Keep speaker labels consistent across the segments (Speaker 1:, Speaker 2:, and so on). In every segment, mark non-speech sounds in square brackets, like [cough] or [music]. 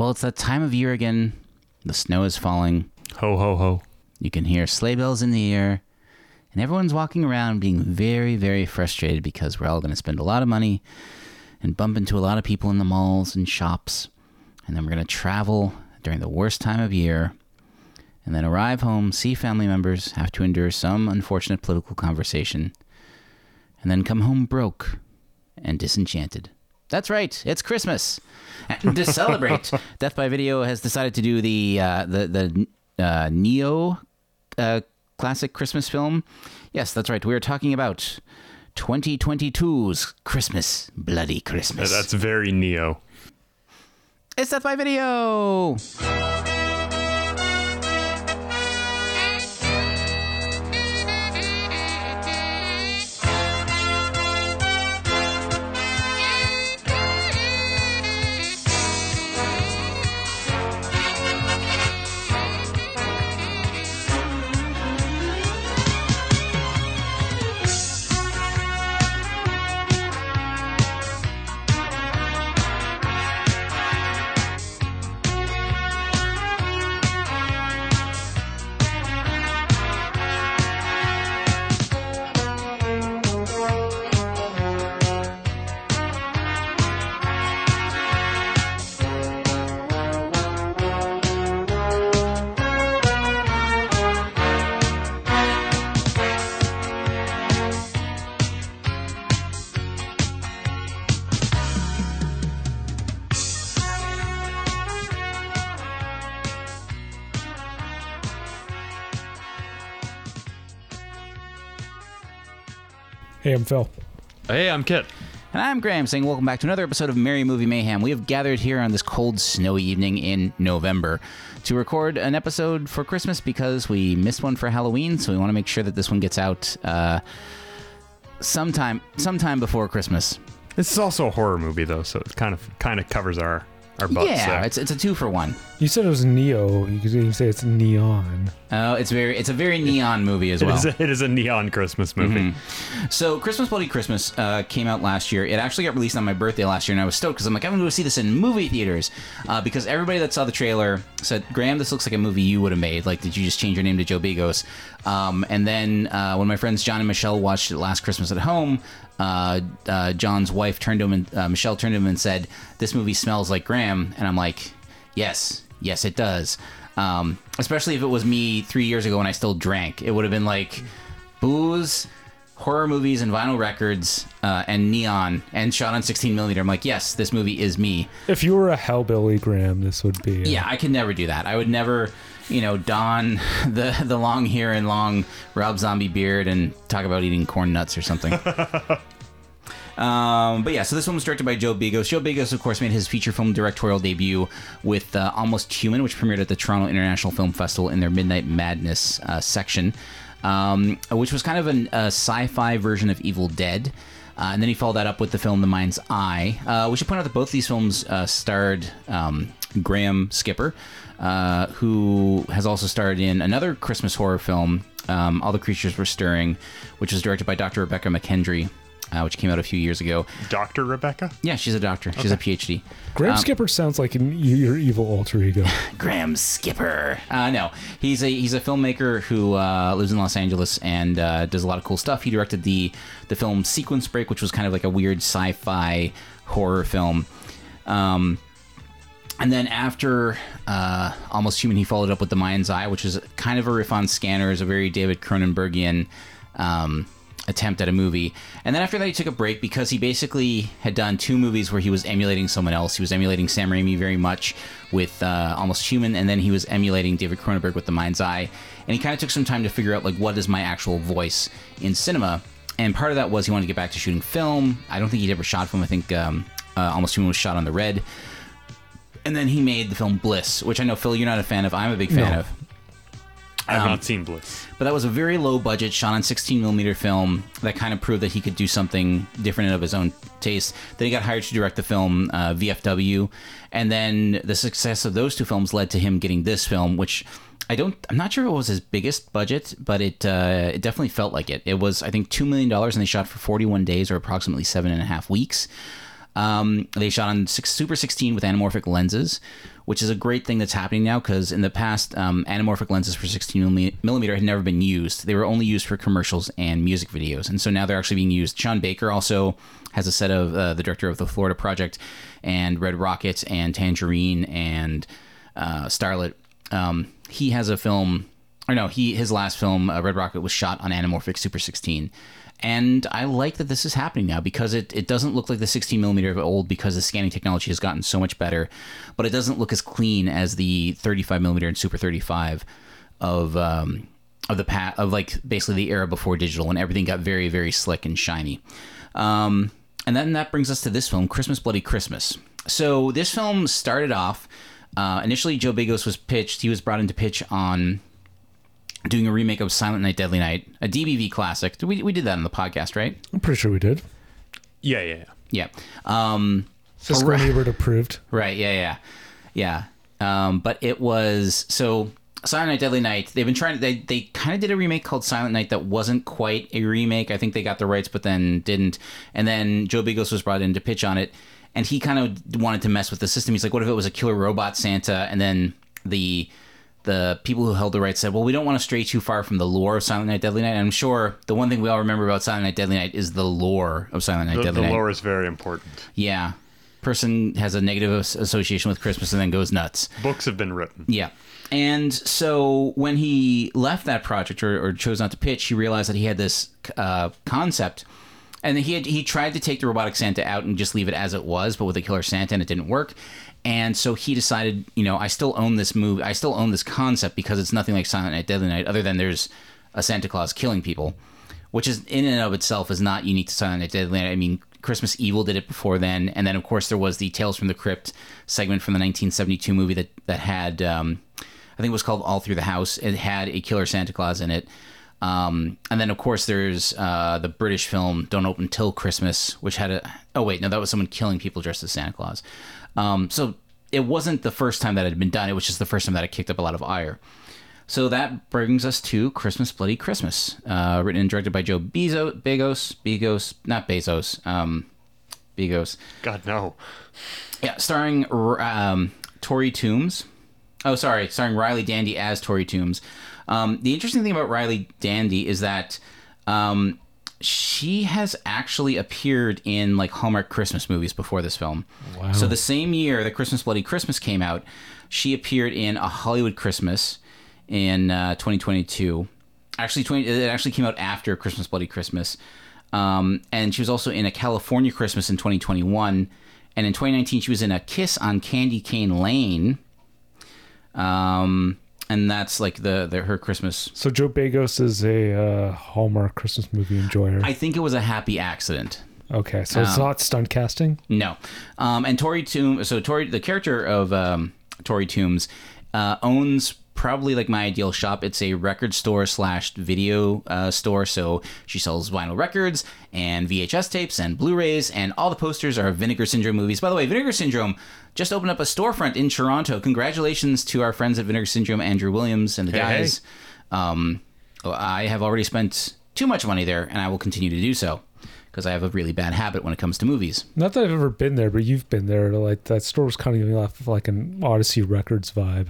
Speaker 1: Well, it's that time of year again. The snow is falling.
Speaker 2: Ho ho ho.
Speaker 1: You can hear sleigh bells in the air. And everyone's walking around being very, very frustrated because we're all going to spend a lot of money and bump into a lot of people in the malls and shops. And then we're going to travel during the worst time of year. And then arrive home, see family members, have to endure some unfortunate political conversation. And then come home broke and disenchanted. That's right, it's Christmas. And to celebrate, [laughs] Death by Video has decided to do the uh, the the uh, Neo uh, classic Christmas film. Yes, that's right. We are talking about 2022's Christmas, Bloody Christmas.
Speaker 2: That's very Neo.
Speaker 1: It's Death by Video.
Speaker 3: Hey, I'm Phil.
Speaker 2: Hey, I'm Kit.
Speaker 1: And I'm Graham saying welcome back to another episode of Merry Movie Mayhem. We have gathered here on this cold, snowy evening in November to record an episode for Christmas because we missed one for Halloween, so we want to make sure that this one gets out uh, sometime sometime before Christmas.
Speaker 2: This is also a horror movie though, so it kind of kind of covers our our butts.
Speaker 1: yeah,
Speaker 2: there.
Speaker 1: it's it's a two for one.
Speaker 3: You said it was Neo. You could even say it's neon.
Speaker 1: Oh, it's very it's a very neon movie as [laughs] well.
Speaker 2: is a, it is a neon Christmas movie.
Speaker 1: So, Christmas Bloody Christmas uh, came out last year. It actually got released on my birthday last year, and I was stoked because I'm like, I'm going to go see this in movie theaters. Uh, because everybody that saw the trailer said, Graham, this looks like a movie you would have made. Like, did you just change your name to Joe Begos? Um, and then uh, when my friends John and Michelle watched it last Christmas at home, uh, uh, John's wife turned to him, and uh, Michelle turned to him and said, This movie smells like Graham. And I'm like, Yes, yes, it does. Um, especially if it was me three years ago when I still drank. It would have been like booze, horror movies, and vinyl records, uh, and neon, and shot on 16 millimeter. I'm like, yes, this movie is me.
Speaker 3: If you were a hellbilly, Graham, this would be.
Speaker 1: Yeah, I could never do that. I would never, you know, don [laughs] the the long hair and long Rob Zombie beard and talk about eating corn nuts or something. [laughs] Um, but yeah, so this one was directed by Joe Begos. Joe Begos, of course, made his feature film directorial debut with uh, Almost Human, which premiered at the Toronto International Film Festival in their Midnight Madness uh, section, um, which was kind of an, a sci-fi version of Evil Dead. Uh, and then he followed that up with the film The Mind's Eye. Uh, we should point out that both these films uh, starred um, Graham Skipper, uh, who has also starred in another Christmas horror film, um, All the Creatures Were Stirring, which was directed by Dr. Rebekah McKendry, uh, which came out a few years ago.
Speaker 2: Doctor Rebekah.
Speaker 1: Yeah, she's a doctor. She's a PhD.
Speaker 3: Graham Skipper sounds like an, your evil alter ego. [laughs]
Speaker 1: Graham Skipper. Uh, no, he's a he's a filmmaker who uh, lives in Los Angeles and uh, does a lot of cool stuff. He directed the the film Sequence Break, which was kind of like a weird sci-fi horror film. Um, and then after uh, Almost Human, he followed up with The Mind's Eye, which is kind of a riff on Scanners, a very David Cronenbergian um, attempt at a movie. And then after that, he took a break because he basically had done two movies where he was emulating someone else. He was emulating Sam Raimi very much with uh, Almost Human, and then he was emulating David Cronenberg with The Mind's Eye. And he kind of took some time to figure out like what is my actual voice in cinema. And part of that was he wanted to get back to shooting film. I don't think he'd ever shot film. I think um, uh, Almost Human was shot on the red. And then he made the film Bliss, which I know Phil, you're not a fan of. I'm a big fan
Speaker 3: No.
Speaker 1: of.
Speaker 2: I've
Speaker 1: Um,
Speaker 2: not seen Bliss.
Speaker 1: But that was a very low budget, shot on 16 millimeter film that kind of proved that he could do something different and of his own taste. Then he got hired to direct the film uh, VFW, and then the success of those two films led to him getting this film, which I don't, I'm not sure it was his biggest budget, but it uh, it definitely felt like it. It was, I think, two million dollars, and they shot for 41 days or approximately seven and a half weeks. Um, they shot on six, Super 16 with anamorphic lenses, which is a great thing that's happening now because in the past, um, anamorphic lenses for 16 milli- millimeter had never been used. They were only used for commercials and music videos, and so now they're actually being used. Sean Baker also has a set of uh, the director of the Florida Project and Red Rocket and Tangerine and uh, Starlet. Um, he has a film, or no, he his last film, uh, Red Rocket, was shot on anamorphic Super 16. And I like that this is happening now because it, it doesn't look like the 16 millimeter of old because the scanning technology has gotten so much better, but it doesn't look as clean as the 35 millimeter and Super 35 of um, of the pat of like basically the era before digital when everything got very very slick and shiny. Um, and then that brings us to this film, Christmas Bloody Christmas. So this film started off. Uh, initially, Joe Begos was pitched. He was brought in to pitch on doing a remake of Silent Night, Deadly Night, a DBV classic. We, we did that on the podcast, right?
Speaker 3: I'm pretty sure we did.
Speaker 2: Yeah, yeah, yeah.
Speaker 1: Yeah. Um,
Speaker 3: Siskel and Ebert approved. [laughs]
Speaker 1: right. Yeah. Yeah. Yeah. Um, but it was so Silent Night, Deadly Night. They've been trying. They they kind of did a remake called Silent Night that wasn't quite a remake. I think they got the rights, but then didn't. And then Joe Begos was brought in to pitch on it, and he kind of wanted to mess with the system. He's like, "What if it was a killer robot Santa?" And then the the people who held the rights said, "Well, we don't want to stray too far from the lore of Silent Night, Deadly Night." And I'm sure the one thing we all remember about Silent Night, Deadly Night is the lore of Silent Night,
Speaker 2: The,
Speaker 1: Deadly
Speaker 2: the
Speaker 1: Night.
Speaker 2: lore is very important.
Speaker 1: Yeah, person has a negative association with Christmas and then goes nuts.
Speaker 2: Books have been written.
Speaker 1: Yeah. And so when he left that project or, or chose not to pitch, he realized that he had this uh, concept. And he had, he tried to take the robotic Santa out and just leave it as it was, but with a killer Santa, and it didn't work. And so he decided, you know, I still own this movie. I still own this concept because it's nothing like Silent Night, Deadly Night, other than there's a Santa Claus killing people, which is in and of itself is not unique to Silent Night, Deadly Night. I mean, Christmas Evil did it before then, and then of course there was the Tales from the Crypt segment from the 1972 movie that that had. Um, I think it was called All Through the House. It had a killer Santa Claus in it. Um, and then, of course, there's uh, the British film Don't Open Till Christmas, which had a. Oh, wait, no, that was someone killing people dressed as Santa Claus. Um, so it wasn't the first time that it had been done. It was just the first time that it kicked up a lot of ire. So that brings us to Christmas Bloody Christmas, uh, written and directed by Joe Bezos, Begos, Begos, not Bezos, um, Begos.
Speaker 2: God no.
Speaker 1: Yeah, starring um, Tori Toombs. Oh, sorry, starring Riley Dandy as Tori Toombs. Um, the interesting thing about Riley Dandy is that um, she has actually appeared in like Hallmark Christmas movies before this film.
Speaker 3: Wow.
Speaker 1: So the same year that Christmas Bloody Christmas came out, she appeared in A Hollywood Christmas in uh, 2022. Actually, 20, it actually came out after Christmas Bloody Christmas. Um, and she was also in A California Christmas in 2021. And in 2019, she was in A Kiss on Candy Cane Lane. Um, and that's like the, the her Christmas.
Speaker 3: So Joe Begos is a uh, Hallmark Christmas movie enjoyer.
Speaker 1: I think it was a happy accident.
Speaker 3: okay, so it's
Speaker 1: Um,
Speaker 3: not stunt casting.
Speaker 1: No. Um, and Tori Toombs, so Tori, the character of um, Tori Toombs, uh, owns probably like my ideal shop. It's a record store slash video uh, store. So she sells vinyl records and VHS tapes and Blu-rays, and all the posters are Vinegar Syndrome movies. By the way, Vinegar Syndrome just opened up a storefront in Toronto. Congratulations to our friends at Vinegar Syndrome, Andrew Williams and the
Speaker 2: Hey, hey.
Speaker 1: guys. Um, I have already spent too much money there, and I will continue to do so because I have a really bad habit when it comes to movies.
Speaker 3: Not that I've ever been there, but you've been there. Like that store was kind of giving off like an Odyssey Records vibe.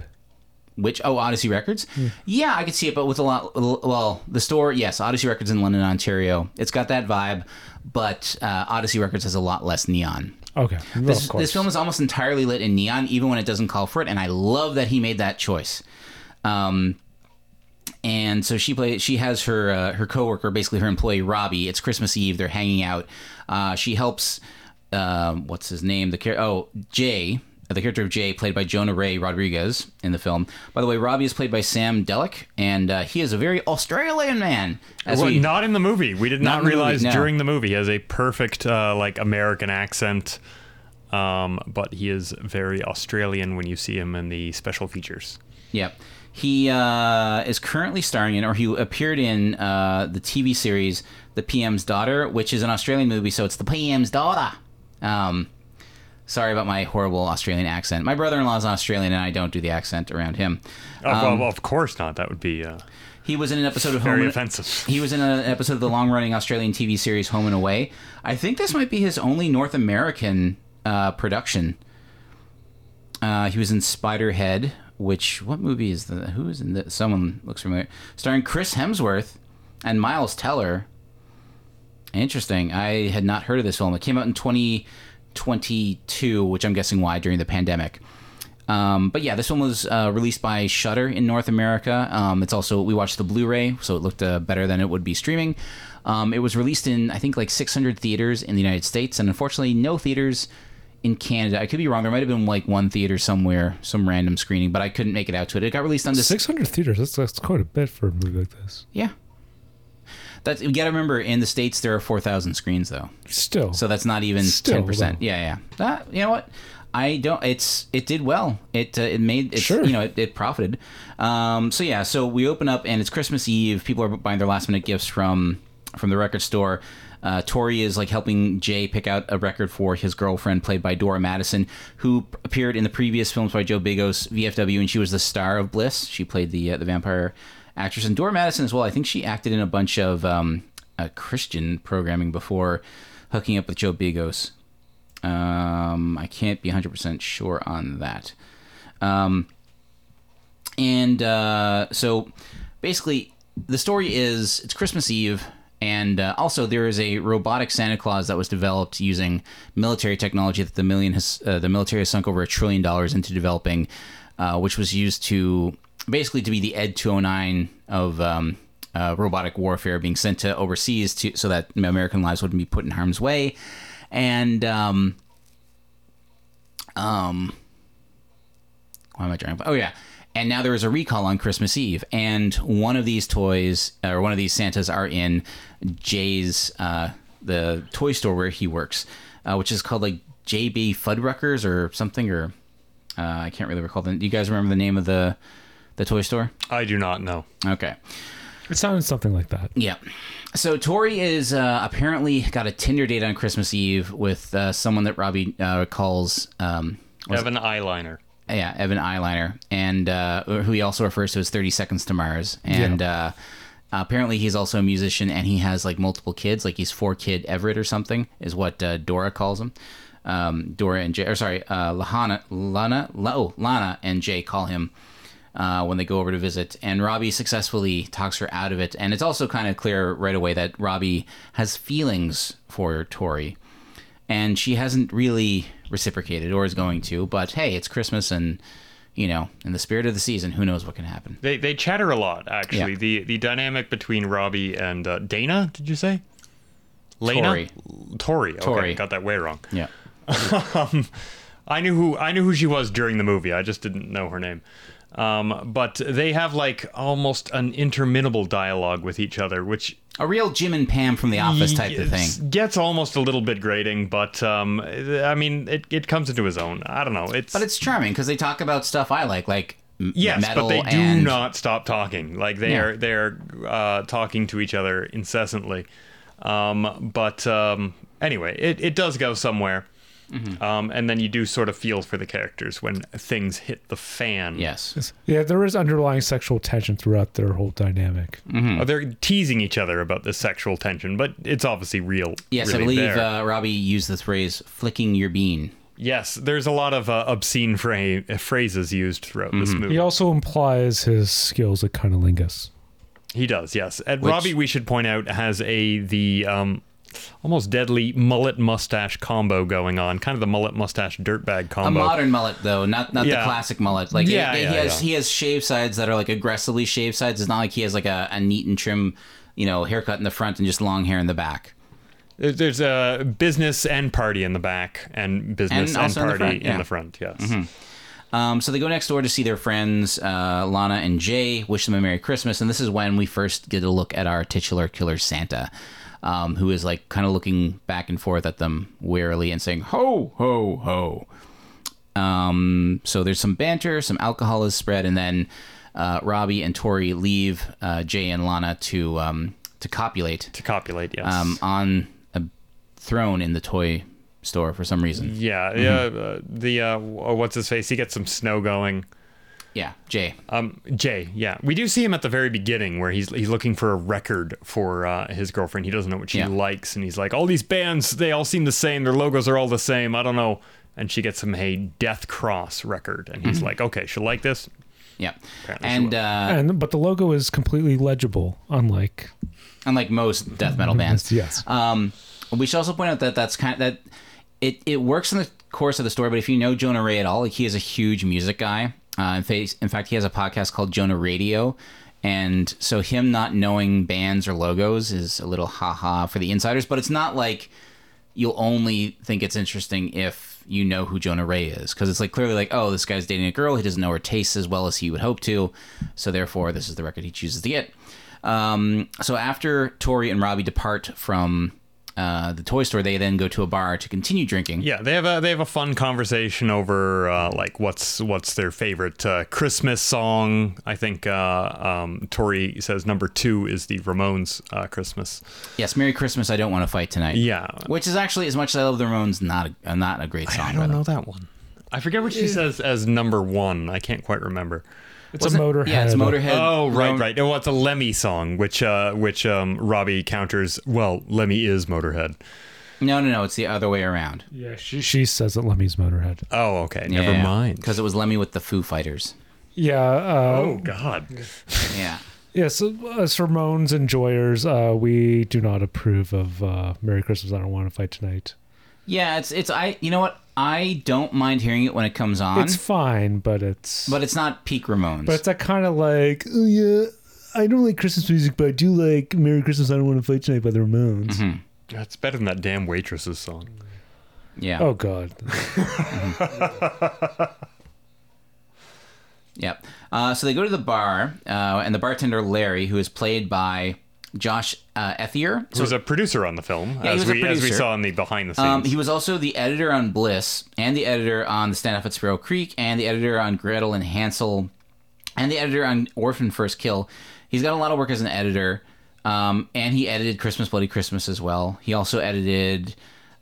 Speaker 1: Which oh Odyssey Records, yeah, I could see it, but with a lot. Well, the store, yes, Odyssey Records in London, Ontario. It's got that vibe, but uh, Odyssey Records has a lot less neon.
Speaker 3: Okay, well,
Speaker 1: This, this film is almost entirely lit in neon, even when it doesn't call for it, and I love that he made that choice. Um, and so she plays. She has her uh, her coworker, basically her employee Robbie. It's Christmas Eve. They're hanging out. Uh, she helps. Um, what's his name? The char- oh Jay, the character of Jay, played by Jonah Ray Rodriguez in the film. By the way, Robbie is played by Sam Delich, and uh, he is a very Australian man. As
Speaker 2: Well,
Speaker 1: we-
Speaker 2: not in the movie. We did
Speaker 1: Not
Speaker 2: not,
Speaker 1: the movie,
Speaker 2: realize
Speaker 1: no.
Speaker 2: during the movie he has a perfect uh, like American accent. Um, but he is very Australian when you see him in the special features.
Speaker 1: Yep. He uh, is currently starring in, or he appeared in uh, the TV series The PM's Daughter, which is an Australian movie, so it's The PM's Daughter. Um, Sorry about my horrible Australian accent. My brother-in-law is Australian, and I don't do the accent around him.
Speaker 2: Oh,
Speaker 1: Um,
Speaker 2: well, of course not. That would be uh,
Speaker 1: He was in an episode of
Speaker 2: very
Speaker 1: Home. and-
Speaker 2: offensive.
Speaker 1: He was in an episode of the long-running Australian TV series Home and Away. I think this might be his only North American uh, production. Uh, he was in Spiderhead, which what movie is the who is in the someone looks familiar, starring Chris Hemsworth and Miles Teller. Interesting. I had not heard of this film. It came out in 2022, which I'm guessing why during the pandemic. Um, but yeah, this one was uh, released by Shudder in North America. Um, it's also we watched the Blu-ray, so it looked uh, better than it would be streaming. Um, it was released in I think like 600 theaters in the United States, and unfortunately no theaters in Canada. I could be wrong. There might have been like one theater somewhere, some random screening, but I couldn't make it out to it. It got released on this.
Speaker 3: 600 theaters. That's, that's quite a bit for a movie like this.
Speaker 1: Yeah. That's you got to remember in the states there are 4,000 screens though.
Speaker 3: Still.
Speaker 1: So that's not even ten percent. Yeah, yeah. That you know what? I don't. It's it did well. It uh, it made it's,
Speaker 3: Sure.
Speaker 1: You know it, it profited. Um. So yeah. So we open up and it's Christmas Eve. People are buying their last minute gifts from from the record store. Uh, Tori is like helping Jay pick out a record for his girlfriend, played by Dora Madison, who appeared in the previous films by Joe Begos, VFW, and she was the star of Bliss. She played the uh, the vampire actress, and Dora Madison as well. I think she acted in a bunch of um, uh, Christian programming before hooking up with Joe Begos. Um, I can't be 100% sure on that. Um, and uh, so basically, the story is it's Christmas Eve, and uh, also there is a robotic Santa Claus that was developed using military technology that the million has, uh, the military has sunk over a trillion dollars into developing, uh, which was used to basically to be the Ed 209 of um, uh, robotic warfare being sent to overseas to so that American lives wouldn't be put in harm's way, and um, um, why am I drawing? Oh yeah. And now there is a recall on Christmas Eve, and one of these toys or one of these Santas are in Jay's uh, the toy store where he works, uh, which is called like JB Fuddruckers or something, or uh, I can't really recall. The, do you guys remember the name of the the toy store?
Speaker 2: I do not know.
Speaker 1: Okay.
Speaker 3: it sounded something like that.
Speaker 1: Yeah. So Tori is uh, apparently got a Tinder date on Christmas Eve with uh, someone that Robbie uh, calls um, was-
Speaker 2: Evan Eyeliner.
Speaker 1: yeah Evan Eyeliner, and uh, who he also refers to as Thirty Seconds to Mars. And uh, apparently he's also a musician, and he has like multiple kids. Like he's four kid Everett or something is what uh, Dora calls him. Um, Dora and Jay, or sorry, uh, Lahana, Lana, oh, Lana and Jay call him uh, when they go over to visit. And Robbie successfully talks her out of it. And it's also kind of clear right away that Robbie has feelings for Tori. And she hasn't really reciprocated or is going to. But hey, it's Christmas and, you know, in the spirit of the season, who knows what can happen.
Speaker 2: They they chatter a lot actually.
Speaker 1: Yeah.
Speaker 2: The the dynamic between Robbie and uh, Dana, did you say? Lena?
Speaker 1: Tori.
Speaker 2: Tori. Okay,
Speaker 1: Tori.
Speaker 2: got that way wrong.
Speaker 1: Yeah. [laughs]
Speaker 2: I knew who I knew who she was during the movie. I just didn't know her name. Um, but they have like almost an interminable dialogue with each other, which
Speaker 1: A real Jim and Pam from the office type of thing.
Speaker 2: Gets almost a little bit grating, but um, I mean, it, it comes into his own. I don't know. It's
Speaker 1: But it's charming because they talk about stuff I like, like
Speaker 2: yes,
Speaker 1: metal
Speaker 2: but they do
Speaker 1: and
Speaker 2: not stop talking. Like they
Speaker 1: Yeah.
Speaker 2: are they're uh, talking to each other incessantly. Um, but um, anyway, it, it does go somewhere.
Speaker 1: Mm-hmm.
Speaker 2: Um, and then you do sort of feel for the characters when things hit the fan.
Speaker 1: Yes.
Speaker 3: Yeah, there is underlying sexual tension throughout their whole dynamic.
Speaker 2: Oh, they're teasing each other about the sexual tension, but it's obviously real.
Speaker 1: Yes,
Speaker 2: really
Speaker 1: I believe uh, Robbie used the phrase "flicking your bean."
Speaker 2: Yes, there's a lot of uh, obscene fra- phrases used throughout this movie.
Speaker 3: He also implies his skills at cunnilingus.
Speaker 2: He does, yes. And
Speaker 1: Which-
Speaker 2: Robbie, we should point out, has a the um, almost deadly mullet mustache combo going on, kind of the mullet mustache dirtbag combo.
Speaker 1: A modern mullet, though, not not the classic mullet. Like
Speaker 2: Yeah,
Speaker 1: he, he has
Speaker 2: yeah.
Speaker 1: he has shaved sides that are like aggressively shaved sides. It's not like he has like a, a neat and trim, you know, haircut in the front and just long hair in the back.
Speaker 2: There's a business and party in the back, and business
Speaker 1: And
Speaker 2: and,
Speaker 1: also in the
Speaker 2: party
Speaker 1: front, yeah.
Speaker 2: in the front. Yes.
Speaker 1: Um, so they go next door to see their friends, uh, Lana and Jay, wish them a Merry Christmas. And this is when we first get a look at our titular killer Santa, um, who is like kind of looking back and forth at them wearily and saying, Ho, ho, ho. Um, so there's some banter, some alcohol is spread, and then uh, Robbie and Tori leave uh, Jay and Lana to, um, to copulate
Speaker 2: To copulate, yes.
Speaker 1: um, on a throne in the toy store for some reason.
Speaker 2: Yeah, yeah. Uh, the uh, what's his face? He gets some snow going.
Speaker 1: Yeah, Jay.
Speaker 2: Um, Jay, yeah, we do see him at the very beginning where he's he's looking for a record for uh, his girlfriend. He doesn't know what she
Speaker 1: Yeah.
Speaker 2: likes, and he's like, "All these bands, they all seem the same. Their logos are all the same. I don't know." And she gets him a Death Cross record, and
Speaker 1: Mm-hmm.
Speaker 2: he's like, "Okay, she'll like this."
Speaker 1: Yeah,
Speaker 2: Apparently
Speaker 1: and uh,
Speaker 3: and but the logo is completely legible, unlike
Speaker 1: unlike most death metal bands,
Speaker 3: yes.
Speaker 1: Um, we should also point out that that's kind of that it, it works in the course of the story. But if you know Jonah Ray at all, like he is a huge music guy. Uh, in, fact, he has a podcast called Jonah Radio, and so him not knowing bands or logos is a little haha for the insiders. But it's not like you'll only think it's interesting if you know who Jonah Ray is, because it's like clearly like, oh, this guy's dating a girl. He doesn't know her tastes as well as he would hope to, so therefore this is the record he chooses to get. Um, so after Tori and Robbie depart from uh, the toy store, they then go to a bar to continue drinking.
Speaker 2: Yeah, they have a they have a fun conversation over uh, like what's what's their favorite uh, Christmas song. I think uh, um, Tori says number two is the Ramones uh, Christmas.
Speaker 1: Yes, Merry Christmas. I don't want to fight tonight.
Speaker 2: Yeah,
Speaker 1: Which is actually, as much as I love the Ramones, not a, not a great song.
Speaker 2: I
Speaker 1: by
Speaker 2: don't
Speaker 1: them.
Speaker 2: know that one. I forget what she says as number one. I can't quite remember.
Speaker 3: It's
Speaker 1: Wasn't-
Speaker 3: a Motorhead.
Speaker 1: Yeah, it's Motorhead.
Speaker 2: Oh, right,
Speaker 1: Ram-
Speaker 2: right. Oh, it's a Lemmy song, which uh, which um, Robbie counters. Well, Lemmy is Motorhead.
Speaker 1: No, no, no. It's the other way around.
Speaker 3: Yeah, she, she says that Lemmy's Motorhead.
Speaker 2: Oh, okay. Never mind.
Speaker 1: Because it was Lemmy with the Foo Fighters.
Speaker 3: Yeah. Uh,
Speaker 2: Oh God.
Speaker 1: Yeah.
Speaker 3: Yeah, so as for Ramones enjoyers, uh, we do not approve of uh, Merry Christmas, I Don't Want to Fight Tonight.
Speaker 1: Yeah, it's it's I you know what? I don't mind hearing it when it comes on,
Speaker 3: It's fine, but it's
Speaker 1: but it's not peak Ramones.
Speaker 3: but it's that kind of like, oh yeah, I don't like Christmas music, but I do like Merry Christmas, I Don't Want to Fight Tonight by the Ramones.
Speaker 1: Mm-hmm.
Speaker 2: That's better than that damn waitress's song.
Speaker 1: yeah.
Speaker 3: Oh God. [laughs] [laughs]
Speaker 1: Yep. Uh, so they go to the bar, uh, and the bartender Larry, who is played by Josh uh, Ethier.
Speaker 2: Who was a producer on the film,
Speaker 1: Yeah, he
Speaker 2: as we as we saw in the behind the scenes.
Speaker 1: Um, he was also the editor on Bliss, and the editor on the Standoff at Sparrow Creek, and the editor on Gretel and Hansel, and the editor on Orphan First Kill. He's got a lot of work as an editor, um, and he edited Christmas Bloody Christmas as well. He also edited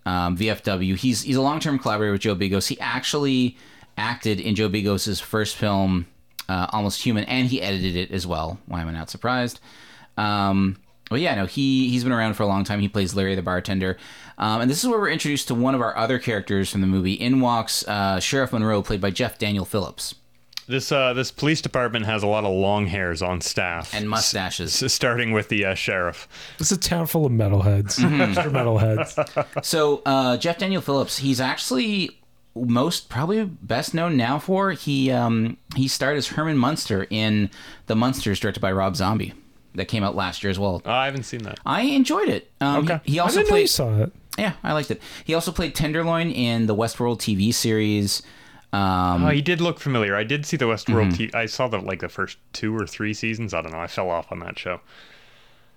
Speaker 1: um, VFW. He's he's a long term collaborator with Joe Begos. He actually acted in Joe Begos' first film, uh, Almost Human, and he edited it as well. Why am I not surprised? Um, but yeah, no, he he's been around for a long time. He plays Larry the bartender, um, and this is where we're introduced to one of our other characters from the movie. In walks uh, Sheriff Monroe, played by Jeff Daniel Phillips,
Speaker 2: this uh, this police department has a lot of long hairs on staff,
Speaker 1: and mustaches.
Speaker 2: S- starting with the uh, sheriff.
Speaker 3: It's a town full of metalheads.
Speaker 1: Mm-hmm. [laughs]
Speaker 3: Extra metalheads. [laughs]
Speaker 1: So uh, Jeff Daniel Phillips, he's actually most probably best known now for he um, he starred as Herman Munster in The Munsters, directed by Rob Zombie, that came out last year as well.
Speaker 2: Oh, I haven't seen that.
Speaker 1: I enjoyed it. Um,
Speaker 2: Okay.
Speaker 1: He, he
Speaker 3: I
Speaker 1: also
Speaker 3: didn't know you
Speaker 1: played.
Speaker 3: saw it.
Speaker 1: Yeah, I liked it. He also played Tenderloin in the Westworld TV series. Um,
Speaker 2: Oh, he did look familiar. I did see the Westworld.
Speaker 1: Mm-hmm.
Speaker 2: T- I saw the like the first two or three seasons. I don't know. I fell off on that show.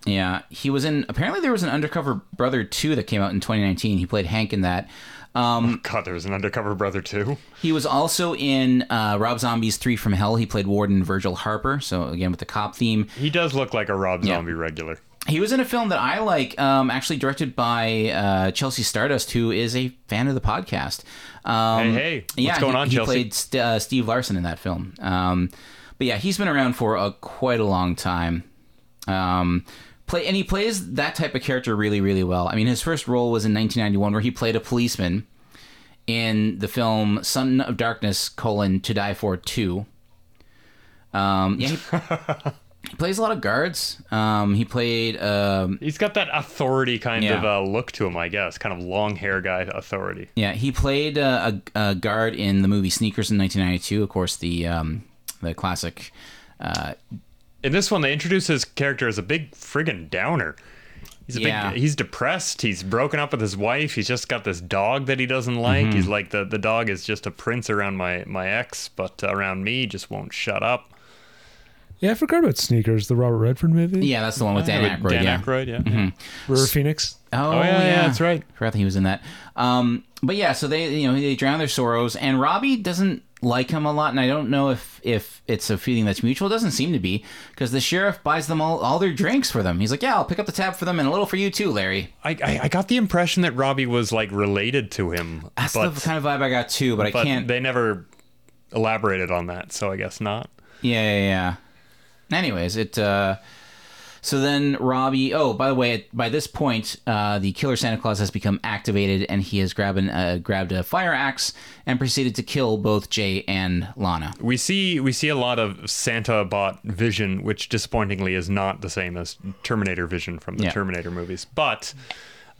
Speaker 1: Yeah, he was in. Apparently, there was an Undercover Brother two that came out in 2019. He played Hank in that. Um,
Speaker 2: God, there was an undercover brother too.
Speaker 1: he was also in uh, Rob Zombie's Three from Hell. He played Warden Virgil Harper. So again, with the cop theme.
Speaker 2: He does look like a Rob Zombie regular.
Speaker 1: He was in a film that I like, um, actually directed by uh, Chelsea Stardust, who is a fan of the podcast. Um,
Speaker 2: Hey, hey, what's
Speaker 1: yeah,
Speaker 2: going
Speaker 1: he,
Speaker 2: on,
Speaker 1: he
Speaker 2: Chelsea?
Speaker 1: played St- uh, Steve Larson in that film. Um, but yeah, he's been around for a, quite a long time. Um, play and he plays that type of character really, really well. I mean, his first role was in 1991, where he played a policeman in the film Son of Darkness: colon To Die for Two. Um, yeah, he, [laughs] he plays a lot of guards. Um, he played. Um,
Speaker 2: He's got that authority kind
Speaker 1: Yeah.
Speaker 2: of uh, look to him, I guess. Kind of long hair guy authority.
Speaker 1: Yeah, he played uh, a, a guard in the movie Sneakers in 1992. Of course, the um, the classic. Uh,
Speaker 2: In this one, they introduce his character as a big friggin' downer. He's a
Speaker 1: Yeah.
Speaker 2: big, he's depressed. He's broken up with his wife. He's just got this dog that he doesn't like.
Speaker 1: Mm-hmm.
Speaker 2: He's like the the dog is just a prince around my my ex, but around me just won't shut up.
Speaker 3: Yeah, I forgot about Sneakers, the Robert Redford movie.
Speaker 1: yeah, that's the one with Dan
Speaker 2: With
Speaker 1: Aykroyd.
Speaker 2: Dan
Speaker 1: yeah.
Speaker 2: Aykroyd, yeah.
Speaker 3: River Phoenix.
Speaker 1: Oh,
Speaker 2: yeah,
Speaker 1: yeah,
Speaker 2: yeah, that's right.
Speaker 1: I Forgot that he was in that. Um, but yeah, so they you know they drown their sorrows, and Robbie doesn't like him a lot, and I don't know if if it's a feeling that's mutual. It doesn't seem to be because the sheriff buys them all all their drinks for them. He's like, "Yeah, I'll pick up the tab for them and a little for you too, Larry."
Speaker 2: I, I, I got the impression that Robbie was like related to him,
Speaker 1: That's
Speaker 2: but,
Speaker 1: the kind of vibe I got too, but, I can't.
Speaker 2: they never elaborated on that, so I guess not.
Speaker 1: Yeah, yeah, yeah. Anyways, it. uh So then Robbie. Oh, by the way, by this point, uh, the Killer Santa Claus has become activated, and he has grabbed uh, grabbed a fire axe and proceeded to kill both Jay and Lana.
Speaker 2: We see we see a lot of Santa bot vision, which disappointingly is not the same as Terminator vision from the
Speaker 1: Yeah.
Speaker 2: Terminator movies. But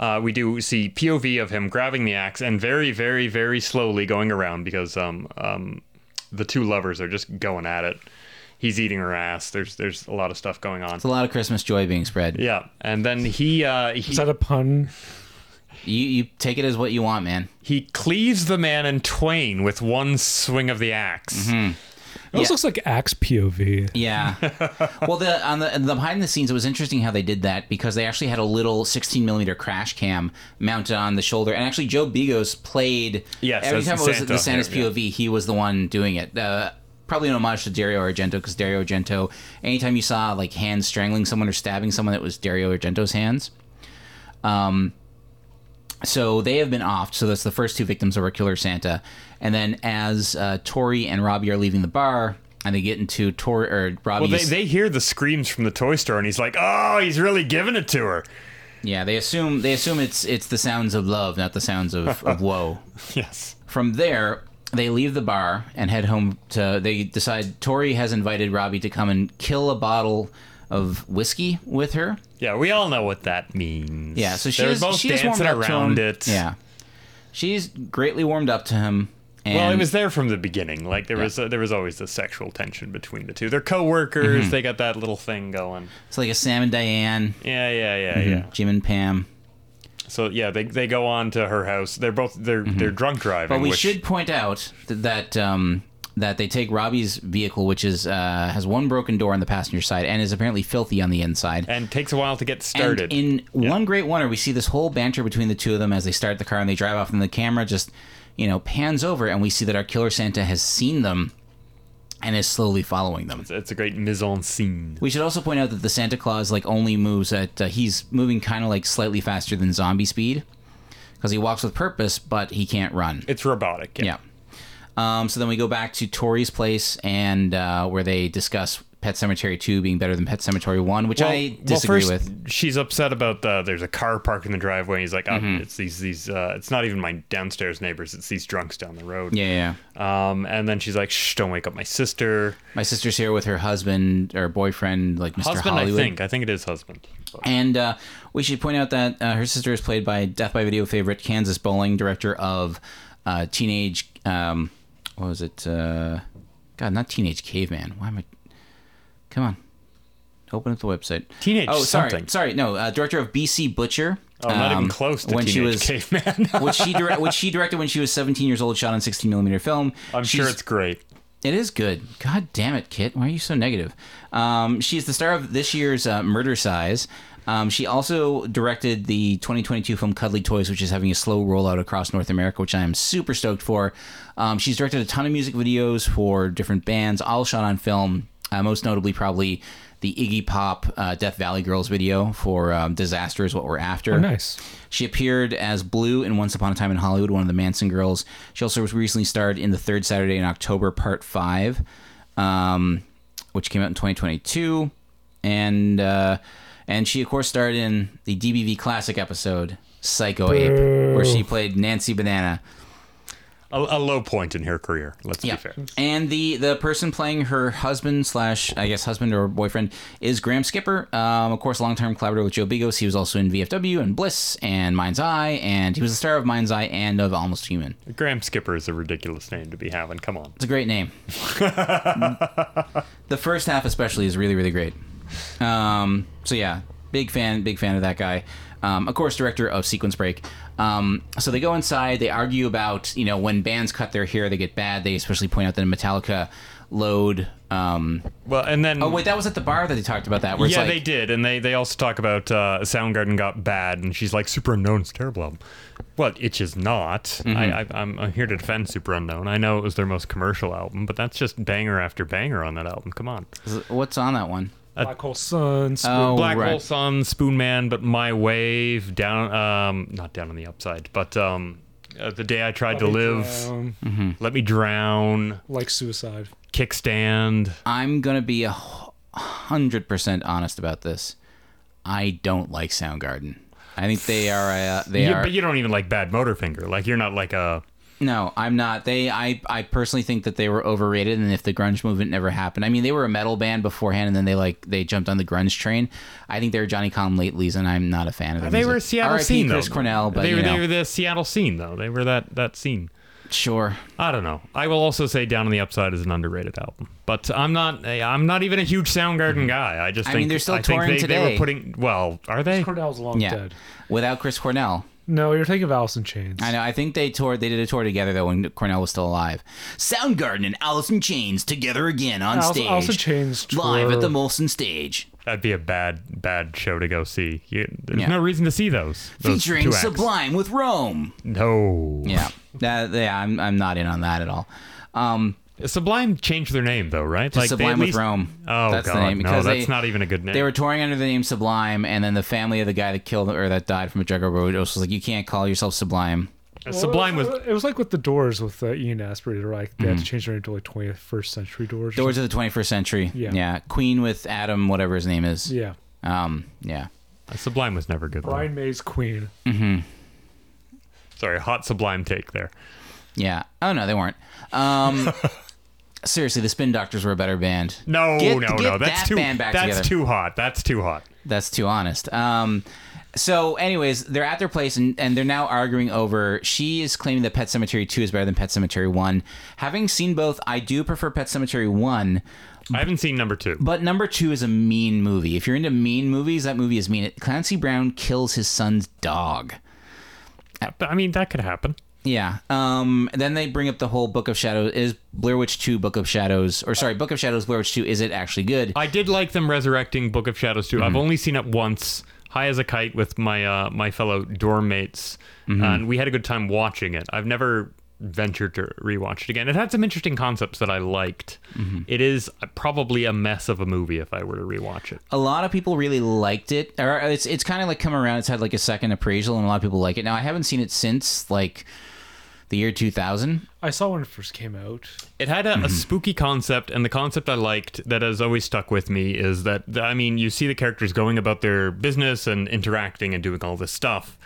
Speaker 2: uh, we do see POV of him grabbing the axe and very, very, very slowly going around because um, um, the two lovers are just going at it. He's eating her ass. There's there's a lot of stuff going on.
Speaker 1: It's a lot of Christmas joy being spread.
Speaker 2: Yeah, and then he uh, he
Speaker 3: Is that a pun?
Speaker 1: You you take it as what you want, man.
Speaker 2: he cleaves the man in twain with one swing of the ax
Speaker 3: It almost
Speaker 1: Yeah.
Speaker 3: looks like axe POV.
Speaker 1: Yeah. [laughs] well, the on the, the behind the scenes, it was interesting how they did that because they actually had a little 16 millimeter crash cam mounted on the shoulder, and actually Joe Begos played.
Speaker 2: Yes,
Speaker 1: every
Speaker 2: as
Speaker 1: time it was
Speaker 2: Santa
Speaker 1: the Santa's
Speaker 2: yeah.
Speaker 1: POV, he was the one doing it. Uh, probably an homage to Dario Argento because Dario Argento, anytime you saw like hands strangling someone or stabbing someone, it was Dario Argento's hands. Um, so they have been offed. So that's the first two victims of our Killer Santa. And then as uh, Tori and Robbie are leaving the bar, and they get into Tori or
Speaker 2: Robbie.
Speaker 1: well
Speaker 2: they, they hear the screams from the toy store and he's like oh he's really giving it to her
Speaker 1: yeah, they assume they assume it's it's the sounds of love, not the sounds of, of woe. [laughs]
Speaker 2: yes
Speaker 1: From there, they leave the bar and head home to. They decide Tori has invited Robbie to come and kill a bottle of whiskey with her.
Speaker 2: Yeah, we all know what that means.
Speaker 1: Yeah, so she's
Speaker 2: both
Speaker 1: she's warmed
Speaker 2: dancing around it.
Speaker 1: Yeah, she's greatly warmed up to him. And
Speaker 2: Well, it was there from the beginning. Like there was there was always the sexual tension between the two. They're coworkers.
Speaker 1: Mm-hmm.
Speaker 2: They got that little thing going.
Speaker 1: it's like a Sam and Diane,
Speaker 2: Yeah, yeah, yeah, yeah.
Speaker 1: Jim and Pam.
Speaker 2: So yeah, they, they go on to her house. They're both they're they're drunk driving.
Speaker 1: Mm-hmm. But we
Speaker 2: which,
Speaker 1: should point out that um, that they take Robbie's vehicle, which is uh, has one broken door on the passenger side and is apparently filthy on the inside.
Speaker 2: and takes a while to get started.
Speaker 1: And in one great wonder, we see this whole banter between the two of them as they start the car and they drive off, and the camera just, you know, pans over, and we see that our killer Santa has seen them and is slowly following them.
Speaker 2: it's, it's a great mise en scene.
Speaker 1: We should also point out that the Santa Claus like only moves at uh, he's moving kind of like slightly faster than zombie speed because he walks with purpose, but he can't run.
Speaker 2: It's robotic.
Speaker 1: Yeah. Um, so then we go back to Tori's place and uh, where they discuss Pet Sematary 2 being better than Pet Sematary 1, which I disagree
Speaker 2: well, first,
Speaker 1: with.
Speaker 2: She's upset about uh, there's a car parked in the driveway. He's like, oh,
Speaker 1: Mm-hmm.
Speaker 2: it's these these. Uh, it's not even my downstairs neighbors. It's these drunks down the road.
Speaker 1: Yeah, yeah.
Speaker 2: Um, and then she's like, shh, don't wake up my sister.
Speaker 1: My sister's here with her husband or boyfriend, like Mr.
Speaker 2: Husband,
Speaker 1: Hollywood.
Speaker 2: I think. I think it is husband.
Speaker 1: And uh, we should point out that uh, her sister is played by Death by Video favorite Kansas Bowling, director of uh, Teenage. Um, what was it? Uh, God, not Teenage Caveman. Why am I? Come on, open up the website.
Speaker 2: Teenage
Speaker 1: Oh, sorry,
Speaker 2: something.
Speaker 1: sorry. No, uh, director of BC Butcher.
Speaker 2: Oh, not even
Speaker 1: um,
Speaker 2: close to
Speaker 1: when she
Speaker 2: Teenage
Speaker 1: was,
Speaker 2: Caveman. [laughs]
Speaker 1: which she direct, which she directed when she was 17 years old, shot on 16 millimeter film.
Speaker 2: I'm sure it's great.
Speaker 1: it is good. God damn it, Kit. Why are you so negative? Um, she's the star of this year's uh, Murder Size. Um, she also directed the 2022 film Cuddly Toys, which is having a slow rollout across North America, which I am super stoked for. Um, she's directed a ton of music videos for different bands, all shot on film. Uh, most notably, probably the Iggy Pop uh, Death Valley Girls video for um, Disaster is What We're After.
Speaker 3: Oh, nice.
Speaker 1: She appeared as Blue in Once Upon a Time in Hollywood, one of the Manson girls. She also was recently starred in The Third Saturday in October, Part 5, um, which came out in 2022. And uh, and she, of course, starred in the DBV Classic episode, Psycho Ape, where she played Nancy Banana.
Speaker 2: A, a low point in her career. Let's
Speaker 1: Yeah.
Speaker 2: be fair.
Speaker 1: And the the person playing her husband slash I guess husband or boyfriend is Graham Skipper. Um, of course, long term collaborator with Joe Begos. He was also in VFW and Bliss and Mind's Eye, and he was the star of Mind's Eye and of Almost Human.
Speaker 2: Graham Skipper is a ridiculous name to be having. Come on.
Speaker 1: It's a great name. [laughs] the first half, especially, is really really great. Um, so yeah, big fan, big fan of that guy. Um, of course, director of Sequence Break. Um, so they go inside. They argue about you know when bands cut their hair, they get bad. They especially point out that in Metallica, load. Um,
Speaker 2: Well, and then
Speaker 1: oh wait, that was at the bar that they talked about that.
Speaker 2: Yeah,
Speaker 1: like,
Speaker 2: they did, and they they also talk about uh, Soundgarden got bad, and she's like Super Unknown's a terrible album. Well, it is not.
Speaker 1: Mm-hmm.
Speaker 2: I, I'm here to defend Super Unknown. I know it was their most commercial album, but that's just banger after banger on that album. Come on,
Speaker 1: What's on that one?
Speaker 3: Black Hole Sun. Spoon-
Speaker 1: Oh,
Speaker 2: Black
Speaker 1: right.
Speaker 2: Hole Sun, Spoon Man, but My Wave, down, um, not down on the upside, but um, uh, the day I tried to
Speaker 3: Let Me
Speaker 2: live,
Speaker 3: Drown,
Speaker 2: Let Me Drown,
Speaker 3: like suicide.
Speaker 2: Kickstand.
Speaker 1: I'm gonna be a hundred percent honest about this. I don't like Soundgarden. I think they are. Uh, they
Speaker 2: Yeah,
Speaker 1: are.
Speaker 2: but you don't even like Bad Motorfinger. Like you're not like a.
Speaker 1: No, I'm not. They, I, I personally think that they were overrated, and if the grunge movement never happened, I mean, they were a metal band beforehand, and then they like they jumped on the grunge train. I think they were Johnny Come latelys, and I'm not a fan of them.
Speaker 2: They were a Seattle scene though.
Speaker 1: Chris Cornell, but
Speaker 2: they
Speaker 1: you
Speaker 2: were
Speaker 1: know,
Speaker 2: they were the Seattle scene though. They were that that scene.
Speaker 1: sure.
Speaker 2: I don't know. I will also say Down on the Upside is an underrated album, but I'm not. I'm not even a huge Soundgarden mm-hmm. guy. I just
Speaker 1: I
Speaker 2: think
Speaker 1: mean, they're still
Speaker 2: I think
Speaker 1: touring
Speaker 2: they, They were putting. Well, are they?
Speaker 3: Chris Cornell's long
Speaker 1: Yeah,
Speaker 3: dead.
Speaker 1: without Chris Cornell.
Speaker 3: No, you're thinking of Alice in Chains.
Speaker 1: I know. I think they toured. They did a tour together though when Cornell was still alive. Soundgarden and Alice in Chains together again on
Speaker 3: Alice,
Speaker 1: stage,
Speaker 3: Alice in Chains
Speaker 1: live at the Molson stage,
Speaker 2: That'd be a bad bad show to go see. You, there's
Speaker 1: Yeah.
Speaker 2: no reason to see those. those
Speaker 1: featuring
Speaker 2: two acts.
Speaker 1: Sublime with Rome.
Speaker 2: No.
Speaker 1: Yeah, that, yeah. I'm, I'm not in on that at all. Um,
Speaker 2: Sublime changed their name though, right? Like
Speaker 1: Sublime
Speaker 2: at
Speaker 1: with
Speaker 2: least-
Speaker 1: Rome.
Speaker 2: Oh
Speaker 1: that's
Speaker 2: god,
Speaker 1: the name
Speaker 2: no, that's
Speaker 1: they,
Speaker 2: not even a good name.
Speaker 1: They were touring under the name Sublime, and then the family of the guy that killed or that died from a drug overdose was like, "You can't call yourself Sublime."
Speaker 2: Uh, Sublime was.
Speaker 3: It was like with the Doors with uh, Ian Astbury. They're like they had to change their name to like 21st century Doors.
Speaker 1: Doors of the 21st century.
Speaker 3: Yeah. Yeah.
Speaker 1: Queen with Adam, whatever his name is.
Speaker 3: Yeah.
Speaker 1: Um. Yeah.
Speaker 2: Sublime was never good. though.
Speaker 3: Brian May's Queen. Hmm.
Speaker 2: Sorry, hot Sublime take there.
Speaker 1: Yeah. Oh no, they weren't. Um. [laughs] seriously, the Spin Doctors were a better band.
Speaker 2: No,
Speaker 1: Get-
Speaker 2: no,
Speaker 1: get
Speaker 2: no. That's
Speaker 1: that
Speaker 2: too. that's
Speaker 1: together.
Speaker 2: too hot. That's too hot.
Speaker 1: That's too honest. Um, so, anyways, they're at their place and, and they're now arguing over. She is claiming that Pet Sematary 2 is better than Pet Sematary 1. Having seen both, I do prefer Pet Sematary 1,
Speaker 2: I haven't seen number two.
Speaker 1: but number 2 is a mean movie. If you're into mean movies, that movie is mean. Clancy Brown kills his son's dog.
Speaker 2: But, I mean, that could happen.
Speaker 1: Yeah. Um, then they bring up the whole Book of Shadows. Is Blair Witch 2 Book of Shadows, or sorry, Book of Shadows, Blair Witch 2, is it actually good?
Speaker 2: I did like them resurrecting Book of Shadows 2.
Speaker 1: Mm-hmm.
Speaker 2: I've only seen it once, high as a kite, with my uh, my fellow dorm mates,
Speaker 1: Mm-hmm.
Speaker 2: and we had a good time watching it. I've never ventured to rewatch it again. It had some interesting concepts that I liked.
Speaker 1: Mm-hmm.
Speaker 2: It is probably a mess of a movie if I were to rewatch it.
Speaker 1: a lot of people really liked it or it's it's kind of like come around it's had like a second appraisal and a lot of people like it now i haven't seen it since like the year 2000
Speaker 3: I saw when it first came out.
Speaker 2: It had a, a mm-hmm. spooky concept, and the concept I liked that has always stuck with me is that I mean, you see the characters going about their business and interacting and doing all this stuff,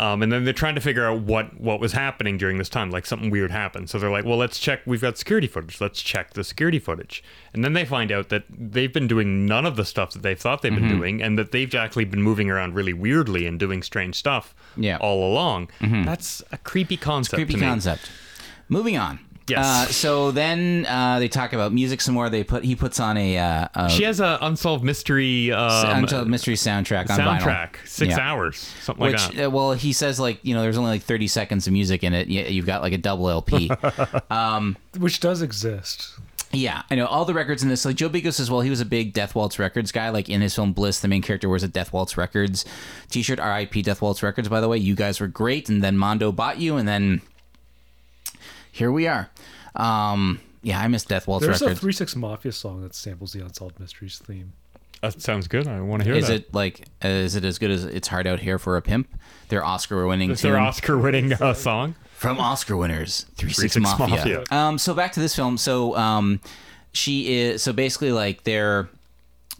Speaker 2: um, and then they're trying to figure out what what was happening during this time. Like something weird happened, so they're like, "Well, let's check. We've got security footage. Let's check the security footage." And then they find out that they've been doing none of the stuff that they thought they've been doing, and that they've actually been moving around really weirdly and doing strange stuff
Speaker 1: Yeah.
Speaker 2: all along. That's a creepy concept.
Speaker 1: creepy
Speaker 2: to me.
Speaker 1: concept moving on
Speaker 2: Yes.
Speaker 1: uh, so then uh, they talk about music some more they put he puts on a, uh, a
Speaker 2: She has a unsolved mystery um,
Speaker 1: Untold mystery soundtrack on
Speaker 2: soundtrack,
Speaker 1: vinyl.
Speaker 2: six
Speaker 1: Yeah.
Speaker 2: hours, something
Speaker 1: which
Speaker 2: like that.
Speaker 1: uh, well he says like you know there's only like 30 seconds of music in it Yeah, you've got like a double lp [laughs]
Speaker 3: Which does exist.
Speaker 1: Yeah, I know all the records in this. Like Joe Bigo says, well, he was a big Death Waltz Records guy. Like in his film Bliss, the main character wears a Death Waltz Records T-shirt. R.I.P. Death Waltz Records. By the way, you guys were great, and then Mondo bought you, and then here we are. Um, yeah, I miss Death Waltz
Speaker 3: There's a
Speaker 1: Records.
Speaker 3: Three Six Mafia song that samples the Unsolved Mysteries theme.
Speaker 2: That sounds good. I want to hear
Speaker 1: is
Speaker 2: that.
Speaker 1: it like uh, is it as good as It's Hard Out Here for a Pimp? Their Oscar-winning
Speaker 2: Is their
Speaker 1: tune
Speaker 2: Oscar-winning uh, song?
Speaker 1: from Oscar winners Three Six
Speaker 2: 6
Speaker 1: Mafia.
Speaker 2: Mafia.
Speaker 1: Um, so back to this film. So um, she is so basically like they're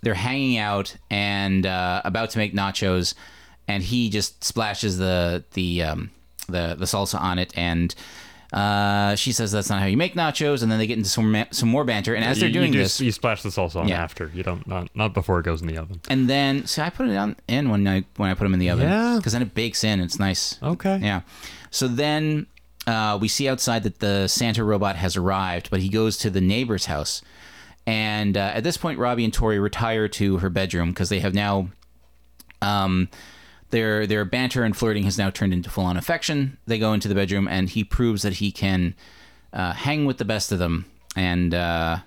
Speaker 1: they're hanging out and uh, about to make nachos, and he just splashes the the um, the the salsa on it and. Uh, she says that's not how you make nachos, and then they get into some ma- some more banter. And as
Speaker 2: You-
Speaker 1: they're
Speaker 2: you
Speaker 1: doing
Speaker 2: do-
Speaker 1: this,
Speaker 2: you splash the salsa on
Speaker 1: Yeah.
Speaker 2: after. You don't not not before it goes in the oven.
Speaker 1: and then so I put it on in when I when I put them in the oven,
Speaker 2: Yeah.
Speaker 1: because then it bakes in. It's nice.
Speaker 2: Okay.
Speaker 1: Yeah. So then uh, we see outside that the Santa robot has arrived, but he goes to the neighbor's house. And uh, at this point, Robbie and Tori retire to her bedroom because they have now. Um, their their banter and flirting has now turned into full on affection. They go into the bedroom, and he proves that he can uh, hang with the best of them. And uh,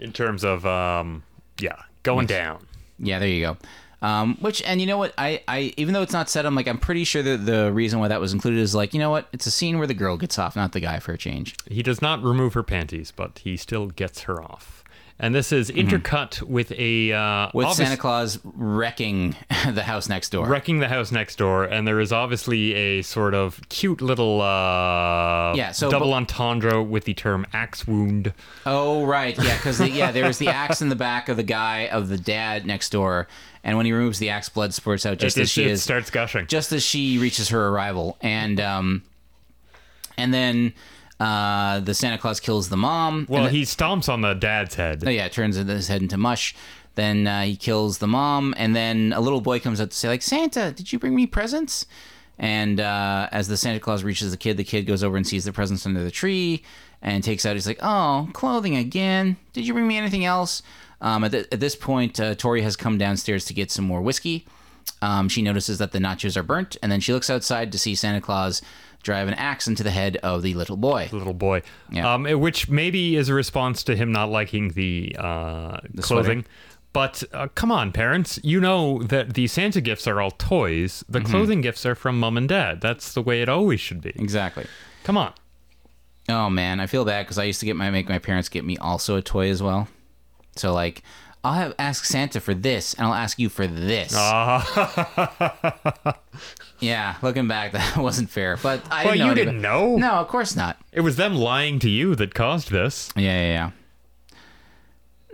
Speaker 2: In terms of um, yeah, going down.
Speaker 1: yeah, there you go. Um, which and you know what I, I even though it's not said I'm like I'm pretty sure that the reason why that was included is like you know what it's a scene where the girl gets off not the guy for a change
Speaker 2: He does not remove her panties, but he still gets her off. And this is intercut with a uh,
Speaker 1: Mm-hmm. with
Speaker 2: obvious-
Speaker 1: Santa Claus wrecking [laughs] the house next door
Speaker 2: wrecking the house next door, and there is obviously a sort of cute little uh,
Speaker 1: Yeah, so-
Speaker 2: double entendre with the term axe wound.
Speaker 1: Oh right, yeah, because yeah, there was the axe in the back of the guy of the dad next door, and when he removes the axe, blood spurts out just
Speaker 2: it,
Speaker 1: as she
Speaker 2: it
Speaker 1: is,
Speaker 2: starts gushing.
Speaker 1: just as she reaches her arrival, and um, and then uh, the Santa Claus kills the mom.
Speaker 2: well,
Speaker 1: then-
Speaker 2: he stomps on the dad's head.
Speaker 1: oh, yeah, turns his head into mush. Then uh, he kills the mom, and then a little boy comes up to say like, "Santa, did you bring me presents?" And uh, as the Santa Claus reaches the kid, the kid goes over and sees the presents under the tree and takes out. He's like, "Oh, clothing again? Did you bring me anything else?" Um, at, th- at this point, uh, Tori has come downstairs to get some more whiskey. Um, she notices that the nachos are burnt, and then she looks outside to see Santa Claus drive an axe into the head of the little boy.
Speaker 2: little boy,
Speaker 1: Yeah.
Speaker 2: um, which maybe is a response to him not liking the, uh, clothing. But uh, come on, parents! You know that the Santa gifts are all toys. The
Speaker 1: Mm-hmm.
Speaker 2: clothing gifts are from mom and dad. That's the way it always should be.
Speaker 1: Exactly.
Speaker 2: Come on.
Speaker 1: Oh man, I feel bad because I used to get my make my parents get me also a toy as well. So like, I'll have ask Santa for this, and I'll ask you for this. [laughs] yeah, looking back, that [laughs] wasn't fair. But I
Speaker 2: Well,
Speaker 1: didn't know
Speaker 2: you didn't know.
Speaker 1: No, of course not.
Speaker 2: It was them lying to you that caused this.
Speaker 1: Yeah, yeah, yeah.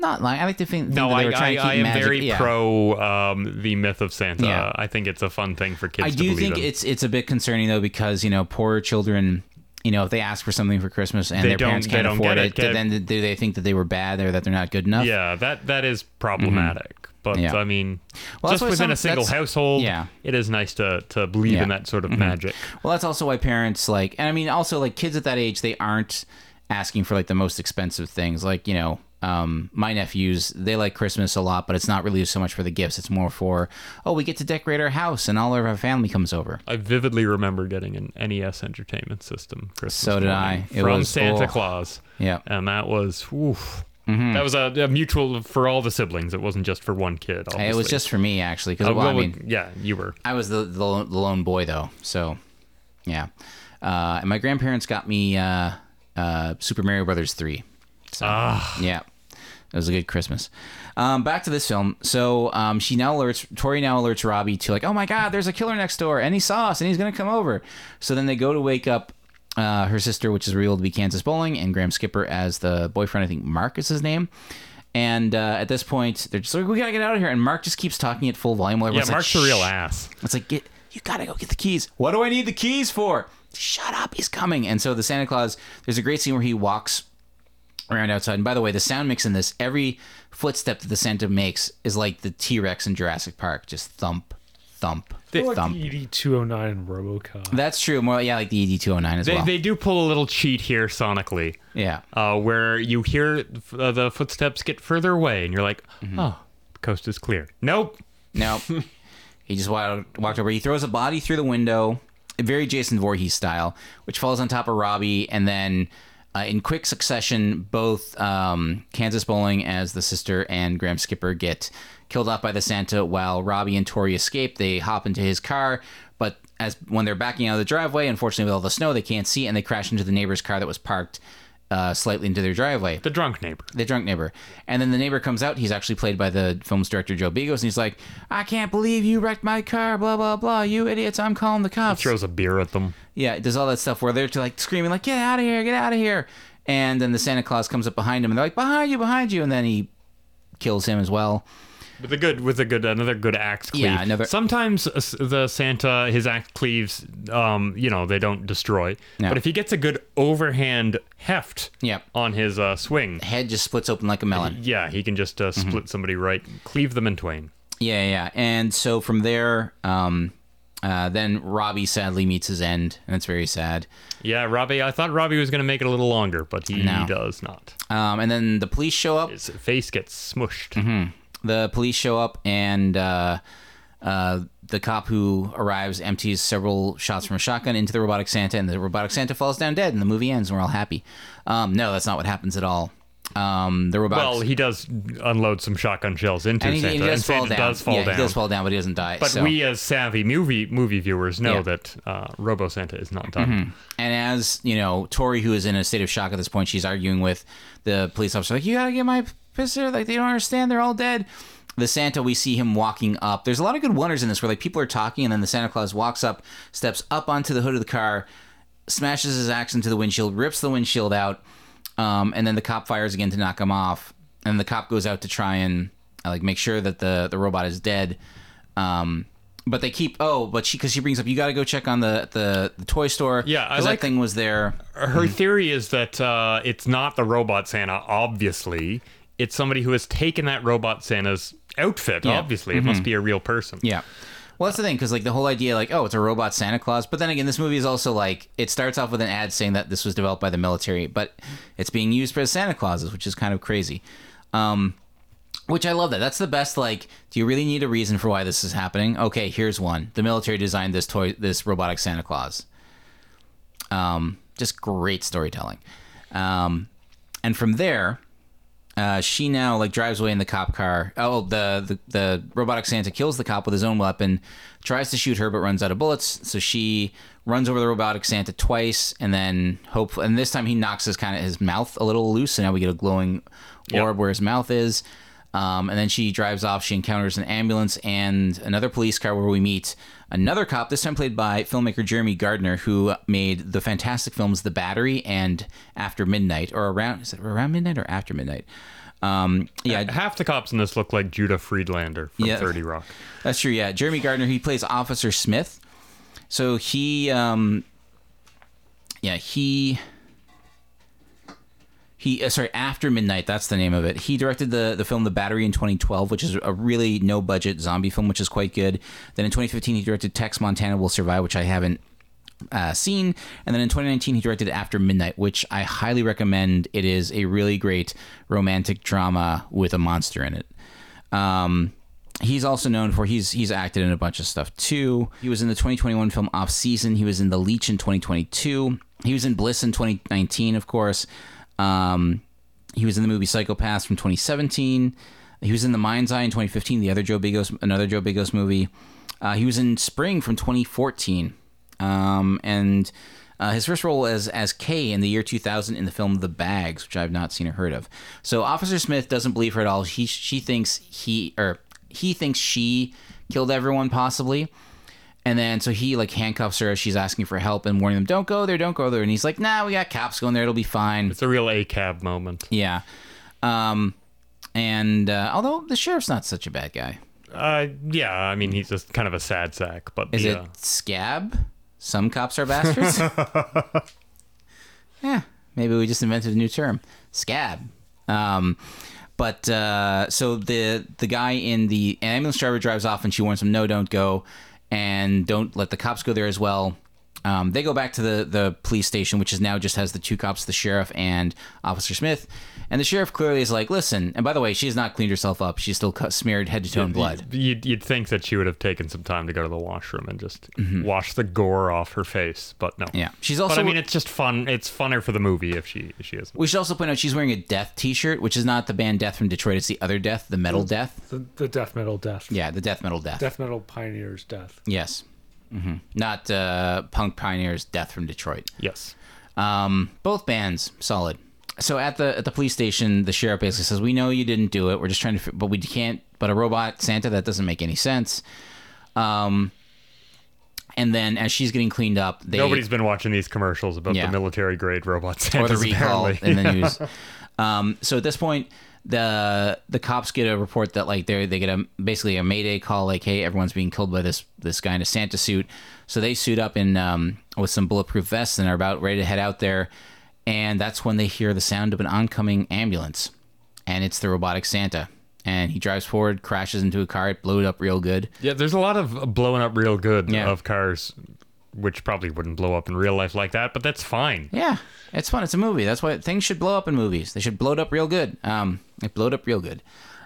Speaker 1: Not lying. I like to think,
Speaker 2: No,
Speaker 1: that they
Speaker 2: I,
Speaker 1: were trying
Speaker 2: I,
Speaker 1: to keep
Speaker 2: I am
Speaker 1: magic.
Speaker 2: very
Speaker 1: yeah.
Speaker 2: pro um, the myth of Santa.
Speaker 1: Yeah.
Speaker 2: I think it's a fun thing for kids
Speaker 1: I
Speaker 2: to
Speaker 1: do think
Speaker 2: in.
Speaker 1: it's it's a bit concerning though because you know poor children. You know, if they ask for something for Christmas and
Speaker 2: They
Speaker 1: their
Speaker 2: don't-
Speaker 1: parents
Speaker 2: they
Speaker 1: can't
Speaker 2: don't
Speaker 1: afford
Speaker 2: get
Speaker 1: it,
Speaker 2: it, get-
Speaker 1: then do they think that they were bad or that they're not good enough?
Speaker 2: yeah, that that is problematic. But
Speaker 1: Mm-hmm. Yeah.
Speaker 2: I mean,
Speaker 1: Well, that's
Speaker 2: just
Speaker 1: why
Speaker 2: within
Speaker 1: some-
Speaker 2: a single
Speaker 1: that's-
Speaker 2: household,
Speaker 1: yeah.
Speaker 2: it is nice to to believe
Speaker 1: Yeah.
Speaker 2: in that sort of magic.
Speaker 1: Well, that's also why parents like, and I mean, also like kids at that age, they aren't asking for like the most expensive things. Like you know, um, my nephews, they like Christmas a lot, but it's not really so much for the gifts. It's more for, oh, we get to decorate our house and all of our family comes over.
Speaker 2: I vividly remember getting an NES entertainment system Christmas
Speaker 1: So did I. It
Speaker 2: from
Speaker 1: was-
Speaker 2: Santa
Speaker 1: oh.
Speaker 2: Claus,
Speaker 1: Yeah.
Speaker 2: and that was oof. That was a, a mutual for all the siblings. It wasn't just for one kid. Obviously.
Speaker 1: It was just for me actually, because
Speaker 2: Uh,
Speaker 1: well, I mean,
Speaker 2: yeah, you were.
Speaker 1: I was the, the the lone boy though, so yeah. Uh, and my grandparents got me uh, uh, Super Mario Brothers three. So, yeah, it was a good Christmas. Um, back to this film. So um, she now alerts Tori now alerts Robbie to like, oh my God, there's a killer next door, and he saw us, and he's gonna come over. So then they go to wake up. Uh, her sister, which is revealed to be Kansas Bowling, and Graham Skipper as the boyfriend. I think Mark is his name. And uh, at this point, they're just like, "We gotta get out of here." And Mark just keeps talking at full volume. while
Speaker 2: Yeah,
Speaker 1: everyone's like,
Speaker 2: Mark's a real ass.
Speaker 1: It's like, get you gotta go get the keys. What do I need the keys for? Shut up, he's coming. And so the Santa Claus, there's a great scene where he walks around outside. And by the way, the sound mix in this, every footstep that the Santa makes is like the T Rex in Jurassic Park, just thump, thump,
Speaker 3: like
Speaker 1: thump.
Speaker 3: the ED two hundred nine in RoboCop.
Speaker 1: That's true. More yeah, like the ED two hundred nine as
Speaker 2: They,
Speaker 1: well.
Speaker 2: they do pull a little cheat here sonically,
Speaker 1: yeah.
Speaker 2: uh, where you hear uh, the footsteps get further away, and you're like,
Speaker 1: Mm-hmm.
Speaker 2: "Oh, the coast is clear." Nope.
Speaker 1: No, [laughs] he just walked, walked over. He throws a body through the window, very Jason Voorhees style, which falls on top of Robbie, and then uh, in quick succession, both um, Kansas Bowling as the sister and Graham Skipper get killed off by the Santa, while Robbie and Tori escape. They hop into his car, but as when they're backing out of the driveway, unfortunately with all the snow, they can't see, and they crash into the neighbor's car that was parked uh, slightly into their driveway
Speaker 2: The drunk neighbor.
Speaker 1: the drunk neighbor. And then the neighbor comes out. He's actually played by the film's director, Joe Begos. And he's like, I can't believe you wrecked my car, blah, blah, blah. You idiots, I'm calling the cops.
Speaker 2: Throws a beer at them.
Speaker 1: Yeah, it does all that stuff where they're like screaming, like, get out of here, get out of here. And then the Santa Claus comes up behind him and they're like, behind you, behind you. And then he kills him as well.
Speaker 2: With a good, with a good, another good axe cleave.
Speaker 1: Yeah, another-
Speaker 2: Sometimes the Santa, his axe cleaves, um, you know, they don't destroy.
Speaker 1: No.
Speaker 2: But if he gets a good overhand heft
Speaker 1: Yep.
Speaker 2: on his uh, swing,
Speaker 1: Head just splits open like a melon.
Speaker 2: yeah, he can just uh,
Speaker 1: Mm-hmm.
Speaker 2: split somebody right, cleave them in twain.
Speaker 1: Yeah, yeah. And so from there, um, uh, then Robbie sadly meets his end. And it's very sad.
Speaker 2: Yeah, Robbie. I thought Robbie was going to make it a little longer, but he
Speaker 1: No.
Speaker 2: does not.
Speaker 1: Um, and then the police show up.
Speaker 2: His face gets smushed.
Speaker 1: Mm-hmm. The police show up and uh, uh, the cop who arrives empties several shots from a shotgun into the robotic Santa, and the robotic Santa falls down dead, and the movie ends, and we're all happy. Um, no, that's not what happens at all. Um, the robotic.
Speaker 2: Well, he does unload some shotgun shells into
Speaker 1: and he,
Speaker 2: Santa,
Speaker 1: he does
Speaker 2: and
Speaker 1: fall
Speaker 2: Santa
Speaker 1: down.
Speaker 2: does fall
Speaker 1: yeah,
Speaker 2: down.
Speaker 1: he does fall down, but he doesn't die.
Speaker 2: but
Speaker 1: so.
Speaker 2: we, as savvy movie movie viewers, know
Speaker 1: Yeah.
Speaker 2: that uh, Robo Santa is not done.
Speaker 1: And as you know, Tori, who is in a state of shock at this point, she's arguing with the police officer, like, "You gotta get my pistol." Like they don't understand; they're all dead. The Santa, we see him walking up. There's a lot of good wonders in this, where like people are talking, and then the Santa Claus walks up, steps up onto the hood of the car, smashes his axe into the windshield, rips the windshield out, um, and then the cop fires again to knock him off. And the cop goes out to try and uh, like make sure that the the robot is dead. Um, but they keep oh, but she because she brings up you got to go check on the, the the toy store.
Speaker 2: Yeah, I like-
Speaker 1: that thing was there.
Speaker 2: Her theory is that uh, it's not the robot Santa. Obviously, it's somebody who has taken that robot Santa's outfit.
Speaker 1: Yeah.
Speaker 2: Obviously, it must be a real person.
Speaker 1: Yeah. Well, that's the thing, because like the whole idea, like, oh, it's a robot Santa Claus. But then again, this movie is also like it starts off with an ad saying that this was developed by the military, but it's being used for Santa Clauses, which is kind of crazy. Um, which I love that. That's the best. Like, do you really need a reason for why this is happening? Okay, here's one. The military designed this toy, this robotic Santa Claus. Um, just great storytelling. Um, and from there, uh, she now like drives away in the cop car. Oh, the, the the robotic Santa kills the cop with his own weapon, tries to shoot her but runs out of bullets. So she runs over the robotic Santa twice, and then hope. And this time he knocks his kind of his mouth a little loose, and now we get a glowing
Speaker 2: Yep.
Speaker 1: orb where his mouth is. Um, and then she drives off. She encounters an ambulance and another police car where we meet another cop, this time played by filmmaker Jeremy Gardner, who made the fantastic films The Battery and After Midnight, or around, is it around midnight or after midnight? Um, yeah,
Speaker 2: Half the cops in this look like Judah Friedlander from
Speaker 1: Yeah.
Speaker 2: 30 Rock.
Speaker 1: that's true. Yeah, Jeremy Gardner. He plays Officer Smith. So he, um, yeah, he, he. Uh, sorry, After Midnight. That's the name of it. He directed the the film The Battery in 2012, which is a really no budget zombie film, which is quite good. Then in 2015, he directed Tex Montana Will Survive, which I haven't uh, seen. And then in 2019, he directed After Midnight, which I highly recommend. It is a really great romantic drama with a monster in it. Um, he's also known for he's he's acted in a bunch of stuff too. He was in the 2021 film Off Season. He was in The Leech in 2022. He was in Bliss in 2019, of course. Um, he was in the movie Psychopaths from 2017. He was in The Mind's Eye in 2015. The other Joe Begos, another Joe Begos movie. Uh, he was in Spring from 2014. Um, and uh, his first role as as Kay in the year 2000 in the film The Bags, which I've not seen or heard of. So Officer Smith doesn't believe her at all. He she thinks he or he thinks she killed everyone possibly. And then so he like handcuffs her as she's asking for help and warning them, "Don't go there, don't go there." And he's like, "Nah, we got cops going there. It'll be fine."
Speaker 2: It's a real ACAB moment.
Speaker 1: Yeah. Um, and uh, although the sheriff's not such a bad guy,
Speaker 2: Uh, yeah, I mean, he's just kind of a sad sack, but
Speaker 1: is
Speaker 2: yeah.
Speaker 1: it Scab? Some cops are bastards. [laughs] [laughs] yeah, maybe we just invented a new term, Scab. Um, but uh, so the the guy in the ambulance driver drives off, and she warns him, "No, don't go, and don't let the cops go there as well." Um, they go back to the the police station, which is now just has the two cops, the sheriff and Officer Smith. And the sheriff clearly is like, "Listen." And by the way, she has not cleaned herself up; she's still cut, smeared head to toe in blood.
Speaker 2: You'd, you'd think that she would have taken some time to go to the washroom and just wash the gore off her face, but no.
Speaker 1: Mm-hmm. Yeah, she's also.
Speaker 2: But I mean, it's just fun. It's funner for the movie if she if she is.
Speaker 1: We should also point out she's wearing a Death T-shirt, which is not the band Death from Detroit. It's the other Death, the metal Death.
Speaker 3: The, the death metal death.
Speaker 1: Yeah, the death metal Death.
Speaker 3: Death metal pioneers death.
Speaker 1: Yes, Mm-hmm. not uh, punk pioneers Death from Detroit.
Speaker 2: Yes.
Speaker 1: Um, both bands solid. So at the at the police station, the sheriff basically says, "We know you didn't do it. We're just trying to, but we can't. But a robot Santa that doesn't make any sense." Um, and then as she's getting cleaned up, they
Speaker 2: Nobody's been watching these commercials about
Speaker 1: Yeah.
Speaker 2: the military grade robot
Speaker 1: or the recall
Speaker 2: apparently.
Speaker 1: in the news. [laughs] um, so at this point, the the cops get a report that like they they get a basically a mayday call like, hey, everyone's being killed by this this guy in a Santa suit. So they suit up in um, with some bulletproof vests and are about ready to head out there. And that's when they hear the sound of an oncoming ambulance, and it's the robotic Santa. And he drives forward, crashes into a car, it blew it up real good.
Speaker 2: Yeah, there's a lot of blowing up real good
Speaker 1: Yeah.
Speaker 2: of cars, which probably wouldn't blow up in real life like that, but that's fine.
Speaker 1: Yeah, it's fun. It's a movie. That's why things should blow up in movies. They should blow it up real good. Um, it blowed up real good.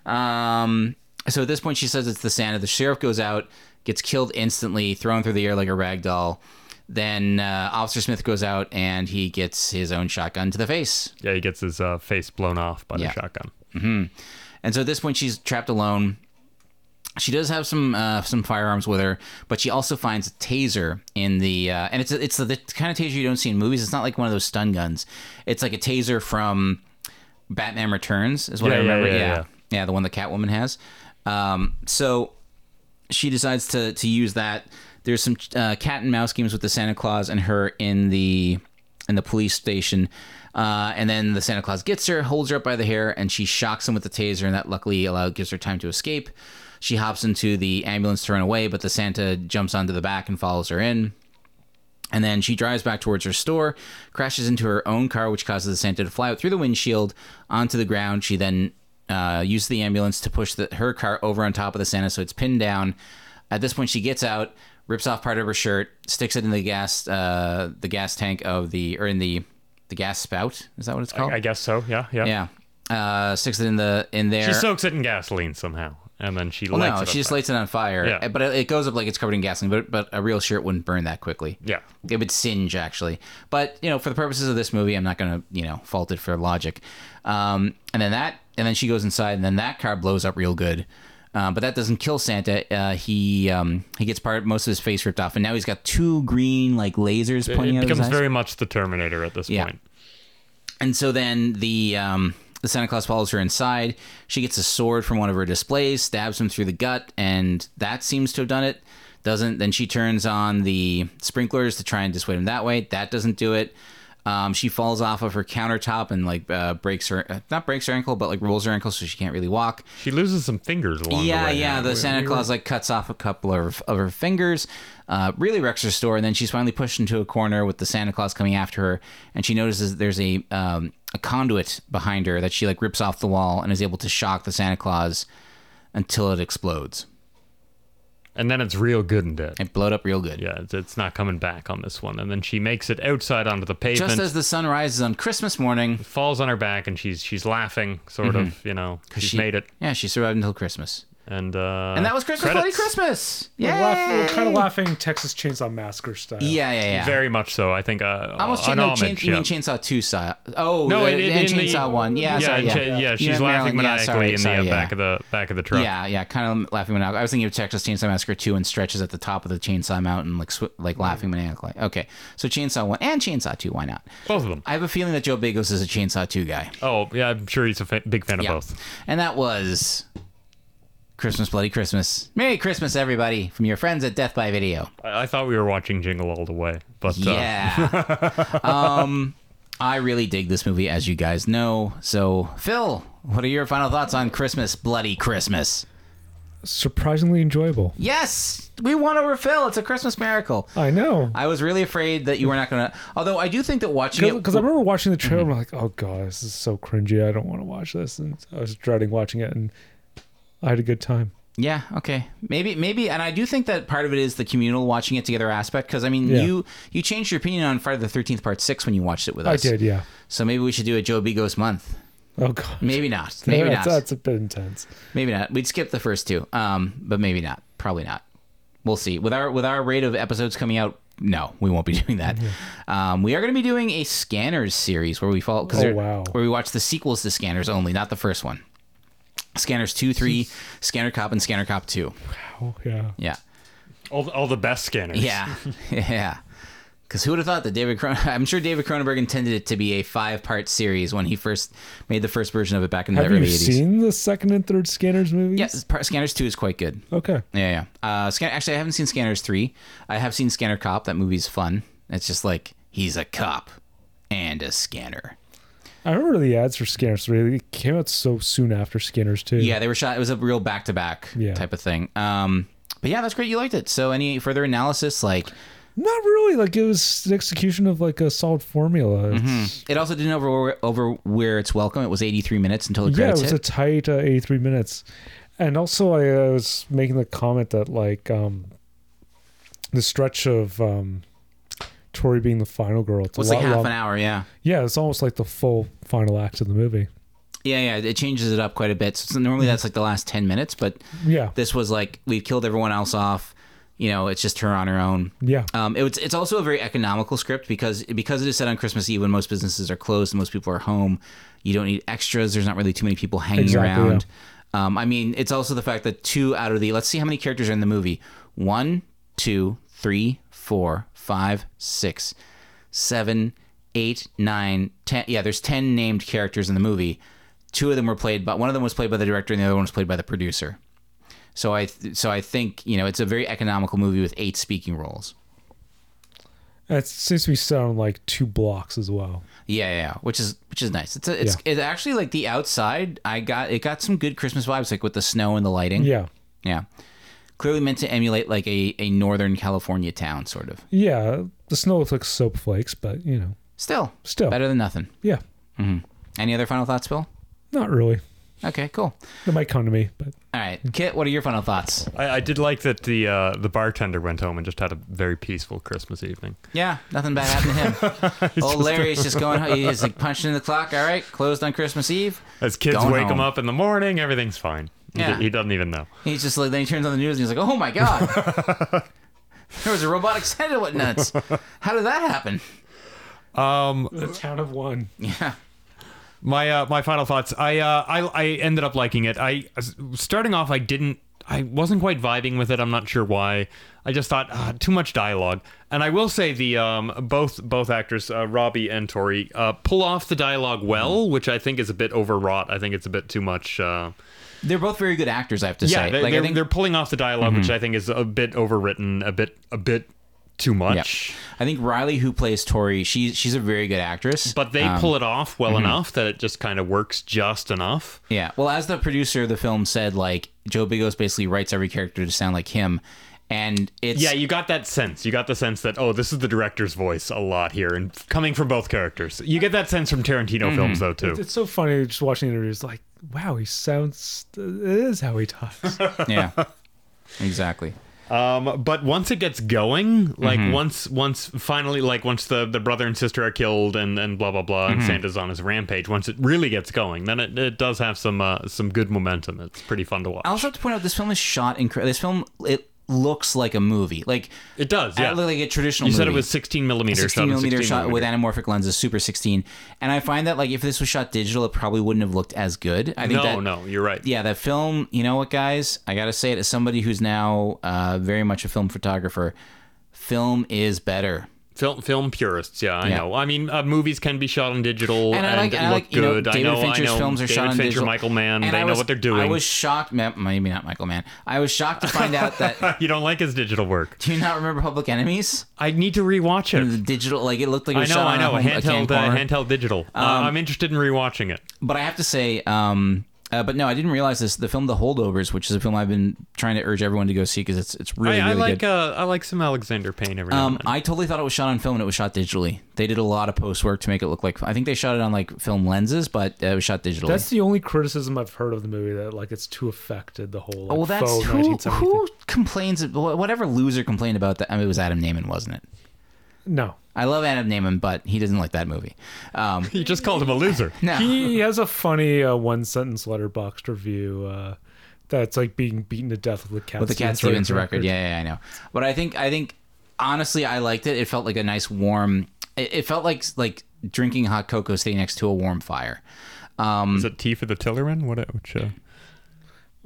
Speaker 1: Um, so at this point, she says it's the Santa. The sheriff goes out, gets killed instantly, thrown through the air like a rag doll. Then uh, Officer Smith goes out and he gets his own shotgun to the face.
Speaker 2: Yeah, he gets his uh, face blown off by
Speaker 1: Yeah.
Speaker 2: the shotgun.
Speaker 1: And so at this point, she's trapped alone. She does have some uh, some firearms with her, but she also finds a taser in the uh, and it's a, it's the kind of taser you don't see in movies. It's not like one of those stun guns. It's like a taser from Batman Returns, is what I
Speaker 2: Yeah, yeah,
Speaker 1: remember.
Speaker 2: yeah,
Speaker 1: yeah,
Speaker 2: yeah.
Speaker 1: yeah, the one that Catwoman has. Um, so she decides to to use that. There's some uh, cat and mouse games with the Santa Claus and her in the in the police station. Uh, and then the Santa Claus gets her, holds her up by the hair, and she shocks him with the taser, and that luckily allow, gives her time to escape. She hops into the ambulance to run away, but the Santa jumps onto the back and follows her in. And then she drives back towards her store, crashes into her own car, which causes the Santa to fly out through the windshield onto the ground. She then uh, uses the ambulance to push the, her car over on top of the Santa, so it's pinned down. At this point, she gets out, rips off part of her shirt, sticks it in the gas, uh, the gas tank of the, or in the, the gas spout. Is that what it's called?
Speaker 2: I guess so. Yeah, yeah.
Speaker 1: yeah. Uh, sticks it in the in there.
Speaker 2: She soaks it in gasoline somehow, and then she
Speaker 1: well,
Speaker 2: lights
Speaker 1: no,
Speaker 2: it.
Speaker 1: she
Speaker 2: on
Speaker 1: just
Speaker 2: fire.
Speaker 1: lights it on fire.
Speaker 2: Yeah.
Speaker 1: But it goes up like it's covered in gasoline. But but a real shirt wouldn't burn that quickly.
Speaker 2: Yeah.
Speaker 1: It would singe actually. But you know, for the purposes of this movie, I'm not gonna you know fault it for logic. Um, and then that, and then she goes inside, and then that car blows up real good. Uh, but that doesn't kill Santa. Uh, he um, he gets part most of his face ripped off, and now he's got two green like lasers pointing
Speaker 2: It
Speaker 1: of his
Speaker 2: becomes very much the Terminator at this
Speaker 1: Yeah.
Speaker 2: point.
Speaker 1: And so then the um, the Santa Claus follows her inside. She gets a sword from one of her displays, stabs him through the gut, and that seems to have done it. Doesn't. Then she turns on the sprinklers to try and dissuade him that way. That doesn't do it. Um, she falls off of her countertop and like uh, breaks her uh, not breaks her ankle, but like rolls her ankle so she can't really walk.
Speaker 2: She loses some fingers along
Speaker 1: Yeah,
Speaker 2: the way.
Speaker 1: yeah. The
Speaker 2: We-
Speaker 1: Santa
Speaker 2: we
Speaker 1: Claus like cuts off a couple of, of her fingers, uh, really wrecks her store, and then she's finally pushed into a corner with the Santa Claus coming after her, and she notices there's a um, a conduit behind her that she like rips off the wall and is able to shock the Santa Claus until it explodes.
Speaker 2: And then it's real good and dead.
Speaker 1: It blowed up real good.
Speaker 2: Yeah, it's, it's not coming back on this one. And then she makes it outside onto the pavement.
Speaker 1: Just as the sun rises on Christmas morning,
Speaker 2: falls on her back and she's she's laughing, sort of, you know, she's
Speaker 1: Mm-hmm. she
Speaker 2: made it.
Speaker 1: Yeah, she survived until Christmas,
Speaker 2: And uh
Speaker 1: and that was Christmas,
Speaker 2: credits.
Speaker 1: Bloody Christmas.
Speaker 3: We're,
Speaker 1: Yeah,
Speaker 3: laugh- we're kind of laughing Texas Chainsaw Massacre style.
Speaker 1: Yeah, yeah, yeah.
Speaker 2: Very much so. I think uh,
Speaker 1: Almost
Speaker 2: an
Speaker 1: chain, no,
Speaker 2: homage.
Speaker 1: chain, you mean Chainsaw Two style? Oh,
Speaker 2: no, it, it,
Speaker 1: and
Speaker 2: in the-
Speaker 1: Chainsaw One. Yeah,
Speaker 2: yeah,
Speaker 1: sorry,
Speaker 2: and
Speaker 1: yeah.
Speaker 2: cha- yeah. She's
Speaker 1: Yeah,
Speaker 2: laughing
Speaker 1: Marilyn, yeah,
Speaker 2: maniacally
Speaker 1: sorry,
Speaker 2: in
Speaker 1: sorry,
Speaker 2: the uh,
Speaker 1: yeah.
Speaker 2: back of the back of the truck.
Speaker 1: Yeah, yeah, kind of laughing maniacally. I was thinking of Texas Chainsaw Massacre 2 and stretches at the top of the Chainsaw Mountain, like sw- like laughing maniacally. Okay, so Chainsaw 1 and Chainsaw 2, why not?
Speaker 2: both of them.
Speaker 1: I have a feeling that Joe Begos is a Chainsaw 2 guy.
Speaker 2: Oh, yeah, I'm sure he's a fa- big fan of
Speaker 1: Yeah.
Speaker 2: both.
Speaker 1: And that was Christmas Bloody Christmas. Merry Christmas, everybody, from your friends at Death by Video.
Speaker 2: I, I thought we were watching Jingle All the Way, but uh,
Speaker 1: Yeah. [laughs] um, I really dig this movie, as you guys know. So, Phil, what are your final thoughts on Christmas Bloody Christmas?
Speaker 3: Surprisingly enjoyable.
Speaker 1: Yes, we won over Phil. It's a Christmas miracle.
Speaker 3: I know.
Speaker 1: I was really afraid that you were not going to. Although I do think that watching it,
Speaker 3: Because I remember watching the trailer, I'm like, oh god, this is so cringy. I don't want to watch this. And I was dreading watching it, and I had a good time.
Speaker 1: yeah, okay, maybe, maybe, and I do think that part of it is the communal watching it together aspect. Because I mean,
Speaker 3: Yeah.
Speaker 1: you you changed your opinion on Friday the Thirteenth Part Six when you watched it with us.
Speaker 3: I did, yeah.
Speaker 1: So maybe we should do a Joe Begos month.
Speaker 3: Oh god,
Speaker 1: Maybe not. [laughs] Maybe
Speaker 3: that's,
Speaker 1: not.
Speaker 3: that's a bit intense.
Speaker 1: Maybe not. We'd skip the first two. Um, but maybe not. Probably not. We'll see. With our with our rate of episodes coming out, no, we won't be [laughs] doing that. Um, we are going to be doing a Scanners series where we follow. 'cause
Speaker 3: Oh, wow.
Speaker 1: Where we watch the sequels to Scanners only, not the first one. Scanners two, three, Scanner Cop, and Scanner Cop two.
Speaker 3: Oh yeah.
Speaker 1: Yeah,
Speaker 2: all, all the best scanners.
Speaker 1: yeah, [laughs] yeah. Because who would have thought that David? Cron- I'm sure David Cronenberg intended it to be a five part series when he first made the first version of it back in the
Speaker 3: Have you
Speaker 1: early 80s.
Speaker 3: seen the second and third Scanners movies?
Speaker 1: Yeah, Scanners two is quite good.
Speaker 3: Okay.
Speaker 1: Yeah, yeah. Uh, Scan- actually, I haven't seen Scanners three. I have seen Scanner Cop. That movie's fun. It's just like he's a cop and a scanner.
Speaker 3: I remember the ads for Scanners 3. It came out so soon after Scanners 2.
Speaker 1: Yeah, they were shot. It was a real back to back type of thing. Um, but yeah, that's great. You liked it. So, any further analysis? Like,
Speaker 3: Not really. Like, it was an execution of, like, a solid formula. It's-
Speaker 1: it also didn't over over where it's welcome. It was 83 minutes until the
Speaker 3: Yeah, it was a tight uh, 83 minutes. And also, I uh, was making the comment that, like, um, the stretch of um, Tori being the final girl. It's,
Speaker 1: It was
Speaker 3: a
Speaker 1: like half
Speaker 3: long-
Speaker 1: an hour. Yeah.
Speaker 3: Yeah, it's almost like the full final act of the movie.
Speaker 1: Yeah, yeah. It changes it up quite a bit. So normally that's like the last 10 minutes, but
Speaker 3: Yeah.
Speaker 1: this was like we've killed everyone else off. You know, it's just her on her own.
Speaker 3: Yeah.
Speaker 1: Um, it was, it's also a very economical script because because it is set on Christmas Eve when most businesses are closed and most people are home. You don't need extras. There's not really too many people hanging
Speaker 3: Exactly,
Speaker 1: around. Um, I mean, it's also the fact that two out of the let's see how many characters are in the movie. One, two, three, four, five, six, seven, eight, nine, ten. Yeah, there's ten named characters in the movie. Two of them were played by one of them was played by the director, and the other one was played by the producer. So I so I think you know it's a very economical movie with eight speaking roles.
Speaker 3: It seems to be set on like two blocks as well.
Speaker 1: Yeah, yeah, yeah, which is which is nice. It's a, it's it's actually like the outside. I got it got some good Christmas vibes, like with the snow and the lighting.
Speaker 3: Yeah.
Speaker 1: yeah. Clearly meant to emulate like a, a northern California town, sort of.
Speaker 3: Yeah. The snow looks like soap flakes, but you know,
Speaker 1: Still,
Speaker 3: Still.
Speaker 1: better than nothing.
Speaker 3: yeah.
Speaker 1: Any other final thoughts, Bill?
Speaker 3: Not really.
Speaker 1: Okay, cool.
Speaker 3: It might come to me, but
Speaker 1: All right, Kit, what are your final thoughts?
Speaker 2: I, I did like that the uh, the bartender went home and just had a very peaceful Christmas evening.
Speaker 1: Yeah, nothing bad happened to him. [laughs] Old Larry's just going. He's like punching in the clock. All right, closed on Christmas Eve.
Speaker 2: As kids
Speaker 1: Going
Speaker 2: wake
Speaker 1: home.
Speaker 2: him up in the morning, everything's fine. He,
Speaker 1: Yeah.
Speaker 2: he doesn't even know.
Speaker 1: He's just like then he turns on the news and he's like, "Oh my god, [laughs] there was a robotic Santa. What nuts? How did that happen?"
Speaker 2: Um,
Speaker 3: the town of one.
Speaker 1: Yeah,
Speaker 2: my uh, my final thoughts. I uh, I I ended up liking it. I starting off, I didn't. I wasn't quite vibing with it. I'm not sure why. I just thought ah, too much dialogue. And I will say the um, both both actors, uh, Robbie and Tori, uh, pull off the dialogue well, which I think is a bit overwrought. I think it's a bit too much.
Speaker 1: They're both very good actors. I have to
Speaker 2: yeah,
Speaker 1: say.
Speaker 2: they,
Speaker 1: like
Speaker 2: they're,
Speaker 1: I think
Speaker 2: they're pulling off the dialog which mm-hmm. I think is a bit overwritten, a bit a bit too much. Yeah.
Speaker 1: I think Riley, who plays Tori, she's she's a very good actress.
Speaker 2: But they
Speaker 1: Um,
Speaker 2: pull it off well mm-hmm. enough that it just kind of works just enough.
Speaker 1: Yeah. Well, as the producer of the film said, like Joe Begos basically writes every character to sound like him, and it's
Speaker 2: Yeah, you got that sense. You got the sense that oh, this is the director's voice a lot here, and coming from both characters. You get that sense from Tarantino mm-hmm. films though too.
Speaker 3: It's so funny just watching the interviews. Like, wow, he sounds. It is how he talks. [laughs]
Speaker 1: yeah, exactly.
Speaker 2: Um, but once it gets going, like
Speaker 1: Mm-hmm.
Speaker 2: once once finally, like once the, the brother and sister are killed and, and blah blah blah,
Speaker 1: Mm-hmm.
Speaker 2: and Santa's on his rampage. Once it really gets going, then it, it does have some uh, some good momentum. It's pretty fun to watch.
Speaker 1: I also have to point out this film is shot incredible. This film it looks like a movie. Like
Speaker 2: it does. Yeah.
Speaker 1: like a traditional.
Speaker 2: you said it was 16 millimeter
Speaker 1: 16
Speaker 2: shot.
Speaker 1: millimeter
Speaker 2: 16
Speaker 1: shot with anamorphic lenses, super 16. And I find that like if this was shot digital, it probably wouldn't have looked as good. I think
Speaker 2: No,
Speaker 1: that,
Speaker 2: no, you're right.
Speaker 1: yeah, that film. You know what, guys? I gotta say it as somebody who's now uh, very much a film photographer. Film is better.
Speaker 2: Film film purists, yeah, I
Speaker 1: Yeah.
Speaker 2: know. I mean, uh, movies can be shot on digital
Speaker 1: And
Speaker 2: and,
Speaker 1: like,
Speaker 2: look
Speaker 1: like, you know,
Speaker 2: good.
Speaker 1: David
Speaker 2: I know,
Speaker 1: Fincher's
Speaker 2: I know.
Speaker 1: films are
Speaker 2: David
Speaker 1: shot on
Speaker 2: Fincher,
Speaker 1: digital.
Speaker 2: Michael Mann,
Speaker 1: And
Speaker 2: they know
Speaker 1: was-
Speaker 2: what they're doing.
Speaker 1: I was shocked, maybe not Michael Mann. I was shocked to find out that. [laughs]
Speaker 2: you don't like his digital work.
Speaker 1: Do you not remember Public Enemies?
Speaker 2: I need to rewatch it.
Speaker 1: The digital, like it looked like it
Speaker 2: I know,
Speaker 1: shot
Speaker 2: I
Speaker 1: on
Speaker 2: know.
Speaker 1: a, home, a
Speaker 2: handheld, uh, handheld digital. Uh,
Speaker 1: Um,
Speaker 2: I'm interested in rewatching it.
Speaker 1: But I have to say, um, uh, but no, I didn't realize this. The film The Holdovers, which is a film I've been trying to urge everyone to go see because it's it's really
Speaker 2: I, I
Speaker 1: really
Speaker 2: like
Speaker 1: good.
Speaker 2: uh, I like some Alexander Payne every now
Speaker 1: Um,
Speaker 2: and then.
Speaker 1: I totally thought it was shot on film and it was shot digitally. They did a lot of post work to make it look like. I think they shot it on like film lenses, but uh, it was shot digitally.
Speaker 3: That's the only criticism I've heard of the movie that like it's too affected. The whole like,
Speaker 1: oh, well, that's
Speaker 3: faux
Speaker 1: who, who complains. wh- Whatever loser complained about that. I mean, it was Adam Nayman, wasn't it?
Speaker 3: No,
Speaker 1: I love Adam Nayman, but he doesn't like that movie. Um, [laughs]
Speaker 2: you just called him a loser. [laughs]
Speaker 1: no,
Speaker 3: he has a funny uh, one sentence Letterboxd review uh, that's like being beaten to death with the cat
Speaker 1: with the Cat
Speaker 3: Stevens
Speaker 1: Stevens record. Yeah, yeah, I know. But I think I think honestly, I liked it. It felt like a nice warm. It, it felt like like drinking hot cocoa sitting next to a warm fire. Um,
Speaker 2: Is it tea for the Tillerman? What? Which? Uh...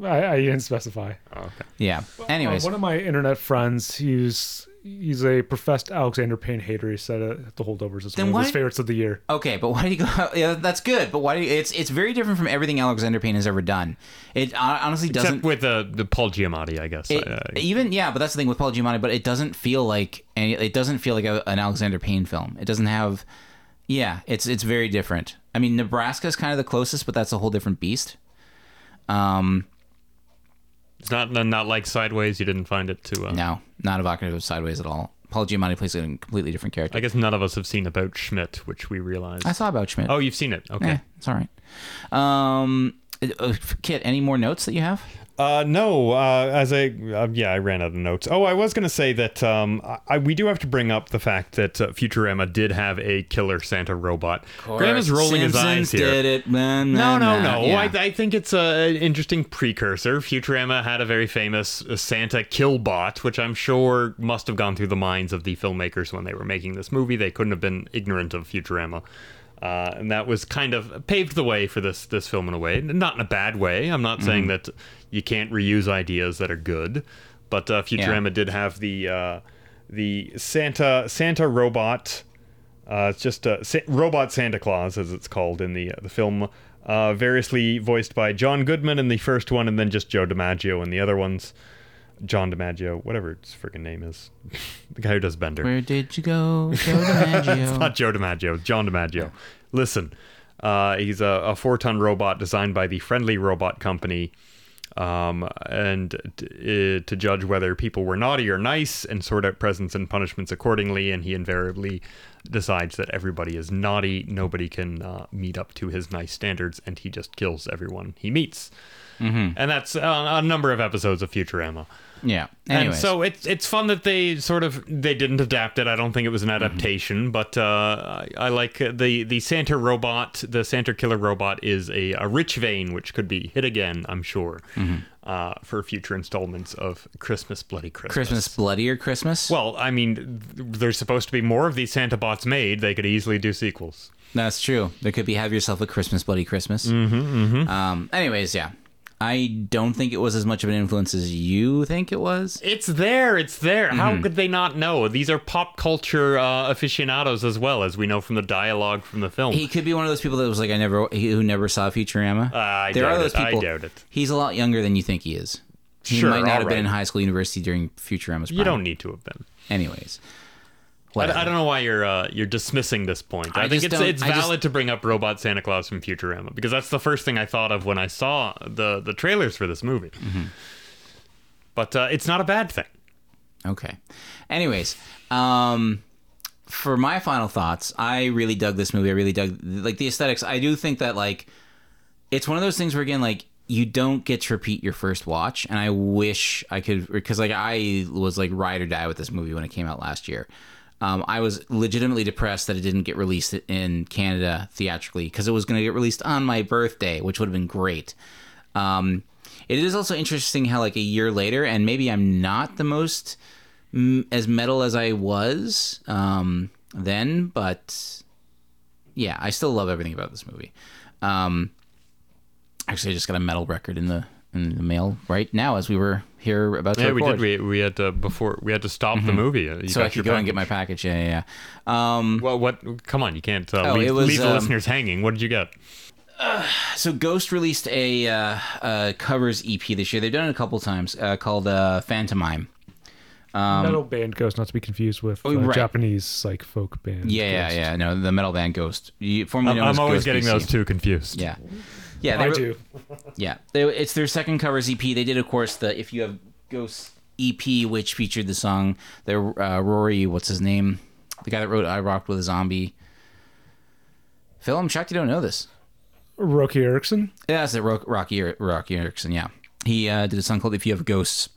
Speaker 3: I, I didn't specify.
Speaker 2: Oh, okay.
Speaker 1: yeah. Anyways,
Speaker 3: Uh, one of my internet friends, he's he's a professed Alexander Payne hater. He said it at the holdovers is
Speaker 1: Then
Speaker 3: one of
Speaker 1: why-
Speaker 3: his favorites of the year.
Speaker 1: Okay, but why do you go? [laughs] Yeah, that's good. But why do you? It's it's very different from everything Alexander Payne has ever done. It hon- honestly doesn't.
Speaker 2: Except with uh, the Paul Giamatti, I guess.
Speaker 1: it-
Speaker 2: Uh,
Speaker 1: even yeah, but that's the thing with Paul Giamatti. But it doesn't feel like any. It doesn't feel like a, an Alexander Payne film. It doesn't have. Yeah, it's it's very different. I mean, Nebraska is kind of the closest, but that's a whole different beast. Um,
Speaker 2: it's not not like Sideways. You didn't find it too. Uh,
Speaker 1: no, not evocative of Sideways at all. Paul Giamatti plays a completely different character.
Speaker 2: I guess none of us have seen About Schmidt, which we realized.
Speaker 1: I saw about Schmidt.
Speaker 2: Oh, you've seen it. Okay.
Speaker 1: Eh, it's all right. Um, Uh, Kit, any more notes that you have?
Speaker 2: Uh, no, uh, as I, uh, yeah, I ran out of notes. Oh, I was going to say that um, I, we do have to bring up the fact that uh, Futurama did have a killer Santa robot. Graham is rolling his eyes here.
Speaker 1: Did it? Man,
Speaker 2: No, no, no.
Speaker 1: Yeah.
Speaker 2: I, I think it's a, an interesting precursor. Futurama had a very famous uh, Santa killbot, which I'm sure must have gone through the minds of the filmmakers when they were making this movie. They couldn't have been ignorant of Futurama. Uh, and that was kind of paved the way for this this film in a way, not in a bad way. I'm not saying that you can't reuse ideas that are good, but uh, Futurama did have the uh, the Santa Santa robot uh, it's just a Sa- robot Santa Claus, as it's called in the the film, uh, variously voiced by John Goodman in the first one, and then just Joe DiMaggio in the other ones. John DiMaggio, whatever his freaking name is, [laughs] the guy who does Bender.
Speaker 1: Where did you go, [laughs] Joe DiMaggio?
Speaker 2: Not Joe DiMaggio, it's John DiMaggio. Listen, uh, he's a, a four-ton robot designed by the Friendly Robot Company, um, and t- uh, to judge whether people were naughty or nice, and sort out presents and punishments accordingly. And he invariably decides that everybody is naughty, nobody can uh, meet up to his nice standards, and he just kills everyone he meets. Mm-hmm. And that's uh, a number of episodes of Futurama.
Speaker 1: yeah.
Speaker 2: And so it's it's fun that they sort of they didn't adapt it. I don't think it was an adaptation, but uh, I, I like uh, the the Santa robot. The Santa killer robot is a, a rich vein which could be hit again. I'm sure uh, for future installments of Christmas Bloody Christmas.
Speaker 1: Christmas bloodier Christmas.
Speaker 2: Well, I mean, there's supposed to be more of these Santa bots made. They could easily do sequels.
Speaker 1: That's true. There could be have yourself a Christmas bloody Christmas. Mm-hmm, Um. Anyways, yeah. I don't think it was as much of an influence as you think it was.
Speaker 2: It's there. It's there.
Speaker 1: Mm-hmm.
Speaker 2: How could they not know? These are pop culture uh, aficionados as well, as we know from the dialogue from the film.
Speaker 1: He could be one of those people that was like, I never, who never saw Futurama.
Speaker 2: Uh, I
Speaker 1: there
Speaker 2: doubt
Speaker 1: are those
Speaker 2: it. I
Speaker 1: people.
Speaker 2: doubt it.
Speaker 1: He's a lot younger than you think he is. He
Speaker 2: Sure,
Speaker 1: might not have
Speaker 2: all
Speaker 1: been in high school, university during Futurama's prime.
Speaker 2: You don't need to have been.
Speaker 1: Anyways,
Speaker 2: I. I don't know why you're uh, you're dismissing this point. I,
Speaker 1: I
Speaker 2: think it's it's
Speaker 1: I just-
Speaker 2: valid to bring up Robot Santa Claus from Futurama because that's the first thing I thought of when I saw the the trailers for this movie.
Speaker 1: Mm-hmm.
Speaker 2: But uh, it's not a bad thing.
Speaker 1: Okay. Anyways, um, for my final thoughts, I really dug this movie. I really dug like the aesthetics. I do think that like it's one of those things where again like you don't get to repeat your first watch, and I wish I could because like I was like ride or die with this movie when it came out last year. Um, I was legitimately depressed that it didn't get released in Canada theatrically because it was going to get released on my birthday, which would have been great. Um, it is also interesting how like a year later, and maybe I'm not the most mm, as metal as I was um, then, but yeah, I still love everything about this movie. Um, actually, I just got a metal record in the in the mail right now as we were here about to
Speaker 2: Yeah, we did. We, we had to before we had to stop the movie. Uh, You
Speaker 1: so I could go and get my
Speaker 2: package.
Speaker 1: package. Yeah, yeah. yeah. Um,
Speaker 2: Well, what? Come on, you can't uh,
Speaker 1: Oh,
Speaker 2: leave,
Speaker 1: it was,
Speaker 2: leave the
Speaker 1: um,
Speaker 2: listeners hanging. What did you get? [sighs]
Speaker 1: so Ghost released a uh, uh, covers EP this year. They've done it a couple times uh, called uh, Phantomime.
Speaker 3: Metal band Ghost, not to be confused with uh,
Speaker 1: Um, oh, right.
Speaker 3: Japanese like folk band.
Speaker 1: Yeah, yeah,
Speaker 3: Ghost.
Speaker 1: yeah. No, the metal band Ghost. You, formerly
Speaker 2: I'm,
Speaker 1: as
Speaker 2: I'm always
Speaker 1: Ghost
Speaker 2: getting
Speaker 1: BC.
Speaker 2: those two confused.
Speaker 1: Yeah, yeah. They
Speaker 3: I
Speaker 1: were-
Speaker 3: do.
Speaker 1: Yeah, they, it's their second covers EP. They did, of course, the If You Have Ghosts EP, which featured the song the uh, Rory, what's his name, the guy that wrote "I Rocked with a Zombie." Phil, I'm shocked you don't know this.
Speaker 3: Roky Erickson.
Speaker 1: Yeah, that's it. Ro- Rocky Er- Roky Erickson. Yeah, he uh, did a song called "If You Have Ghosts,"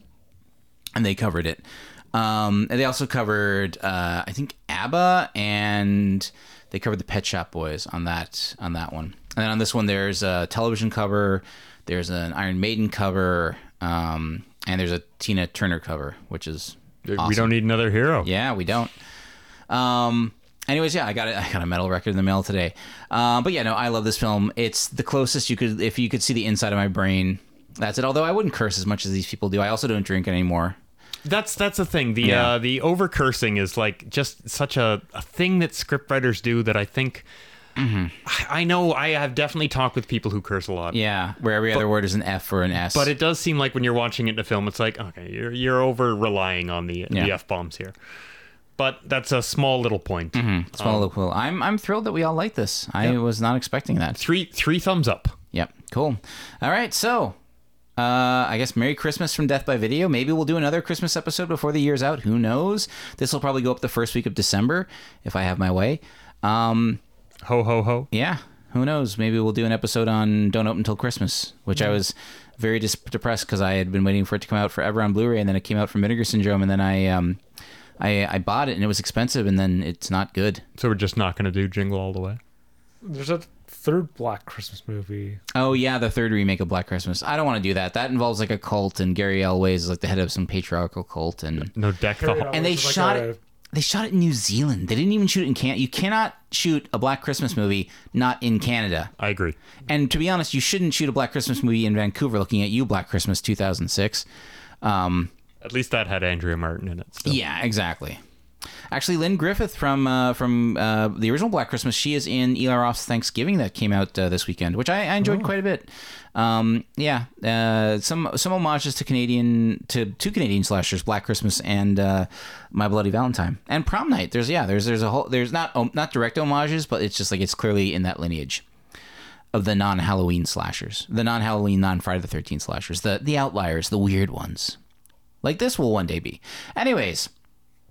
Speaker 1: and they covered it. Um, and they also covered, uh, I think, ABBA, and they covered the Pet Shop Boys on that on that one. And then on this one, there's a television cover, there's an Iron Maiden cover, um, and there's a Tina Turner cover, which is
Speaker 2: We don't need another hero.
Speaker 1: Yeah, we don't. Um. Anyways, yeah, I got it. I got a metal record in the mail today. Um. But yeah, no, I love this film. It's the closest you could, if you could see the inside of my brain. That's it. Although I wouldn't curse as much as these people do. I also don't drink anymore.
Speaker 2: That's that's the thing. The
Speaker 1: Yeah.
Speaker 2: uh, the over cursing is like just such a, a thing that scriptwriters do that I think. I, I know I have definitely talked with people who curse a lot.
Speaker 1: Mm-hmm. Yeah, where every other word is an F or an S.
Speaker 2: But it does seem like when you're watching it in a film, it's like okay, you're you're over relying on the
Speaker 1: Yeah.
Speaker 2: the f bombs here. But that's a small little point.
Speaker 1: Small little cool. I'm I'm thrilled that we all like this. I was not expecting that.
Speaker 2: Three three thumbs up.
Speaker 1: Yep. Cool. All right. So, uh, I guess Merry Christmas from Death by Video. Maybe we'll do another Christmas episode before the year's out. Who knows? This will probably go up the first week of December if I have my way. Um,
Speaker 2: Ho ho ho.
Speaker 1: yeah. who knows? Maybe we'll do an episode on Don't Open Until Christmas, which I was very dis- depressed because I had been waiting for it to come out forever on Blu-ray, and then it came out from Vinegar Syndrome, and then I um, I, I bought it and it was expensive, and then it's not good.
Speaker 2: So we're just not going to do Jingle All the Way.
Speaker 3: There's a third Black Christmas movie.
Speaker 1: Oh yeah, the third remake of Black Christmas. I don't want to do that. That involves like a cult, and Cary Elwes is like the head of some patriarchal cult, and
Speaker 2: No deck the
Speaker 3: Carry
Speaker 2: whole.
Speaker 3: on.
Speaker 1: and they
Speaker 3: Which is like
Speaker 1: shot
Speaker 3: a-
Speaker 1: it. They shot it in New Zealand. They didn't even shoot it in Can. You cannot shoot a Black Christmas movie not in Canada.
Speaker 2: I agree.
Speaker 1: And to be honest, you shouldn't shoot a Black Christmas movie in Vancouver. Looking at you, Black Christmas 2006. Um,
Speaker 2: At least that had Andrea Martin in it. Still.
Speaker 1: yeah, exactly. Actually, Lynne Griffin from uh, from uh, the original Black Christmas, she is in Eli Roth's Thanksgiving that came out uh, this weekend, which I, I enjoyed quite a bit. Um, yeah, uh, some some homages to Canadian to two Canadian slashers, Black Christmas and uh, My Bloody Valentine, and Prom Night. There's yeah, there's there's a whole there's not um, not direct homages, but it's just like it's clearly in that lineage of the non-Halloween slashers, the non-Halloween, non-Friday the Thirteenth slashers, the the outliers, the weird ones, like this will one day be. Anyways.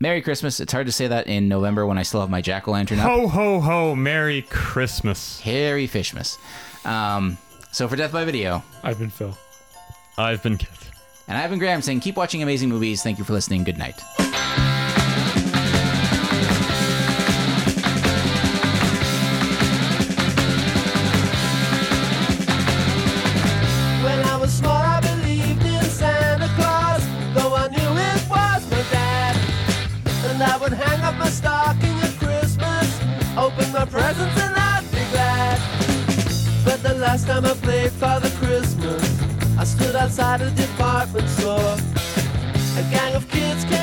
Speaker 1: Merry Christmas. It's hard to say that in November when I still have my jack o' lantern up.
Speaker 2: Ho ho ho! Merry Christmas.
Speaker 1: Harry Fishmas. Um, so for Death by Video,
Speaker 3: I've been Phil.
Speaker 2: I've been Kit.
Speaker 1: and I've been Graham saying keep watching amazing movies. Thank you for listening. Good night.
Speaker 4: Last time I played Father Christmas, I stood outside a department store. A gang of kids came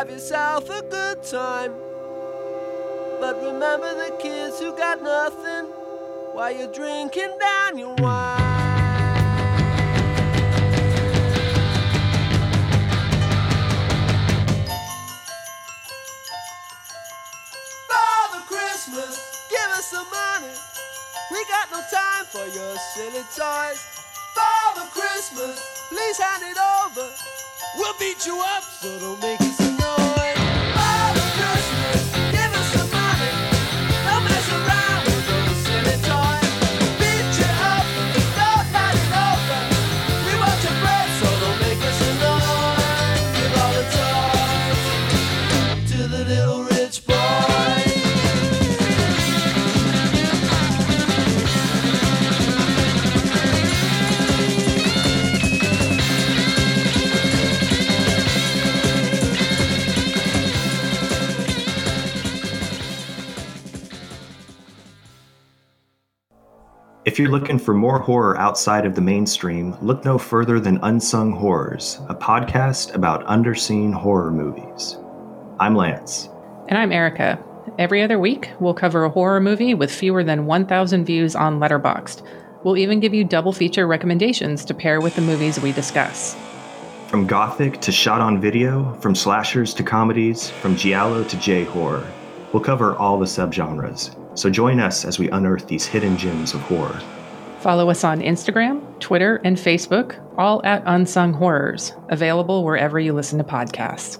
Speaker 4: Have yourself a good time. But remember the kids who got nothing while you're drinking down your wine. Father Christmas, give us some money. We got no time for your silly toys. Father Christmas, please hand it over. We'll beat you up, so don't make us. Father
Speaker 5: If you're looking for more horror outside of the mainstream, look no further than Unsung Horrors, a podcast about underseen horror movies. I'm Lance.
Speaker 6: And I'm Erica. Every other week, we'll cover a horror movie with fewer than 1,000 views on Letterboxd. We'll even give you double feature recommendations to pair with the movies we discuss.
Speaker 5: From gothic to shot on video, from slashers to comedies, from giallo to J horror, we'll cover all the subgenres. So join us as we unearth these hidden gems of horror.
Speaker 6: Follow us on Instagram, Twitter, and Facebook, all at Unsung Horrors, available wherever you listen to podcasts.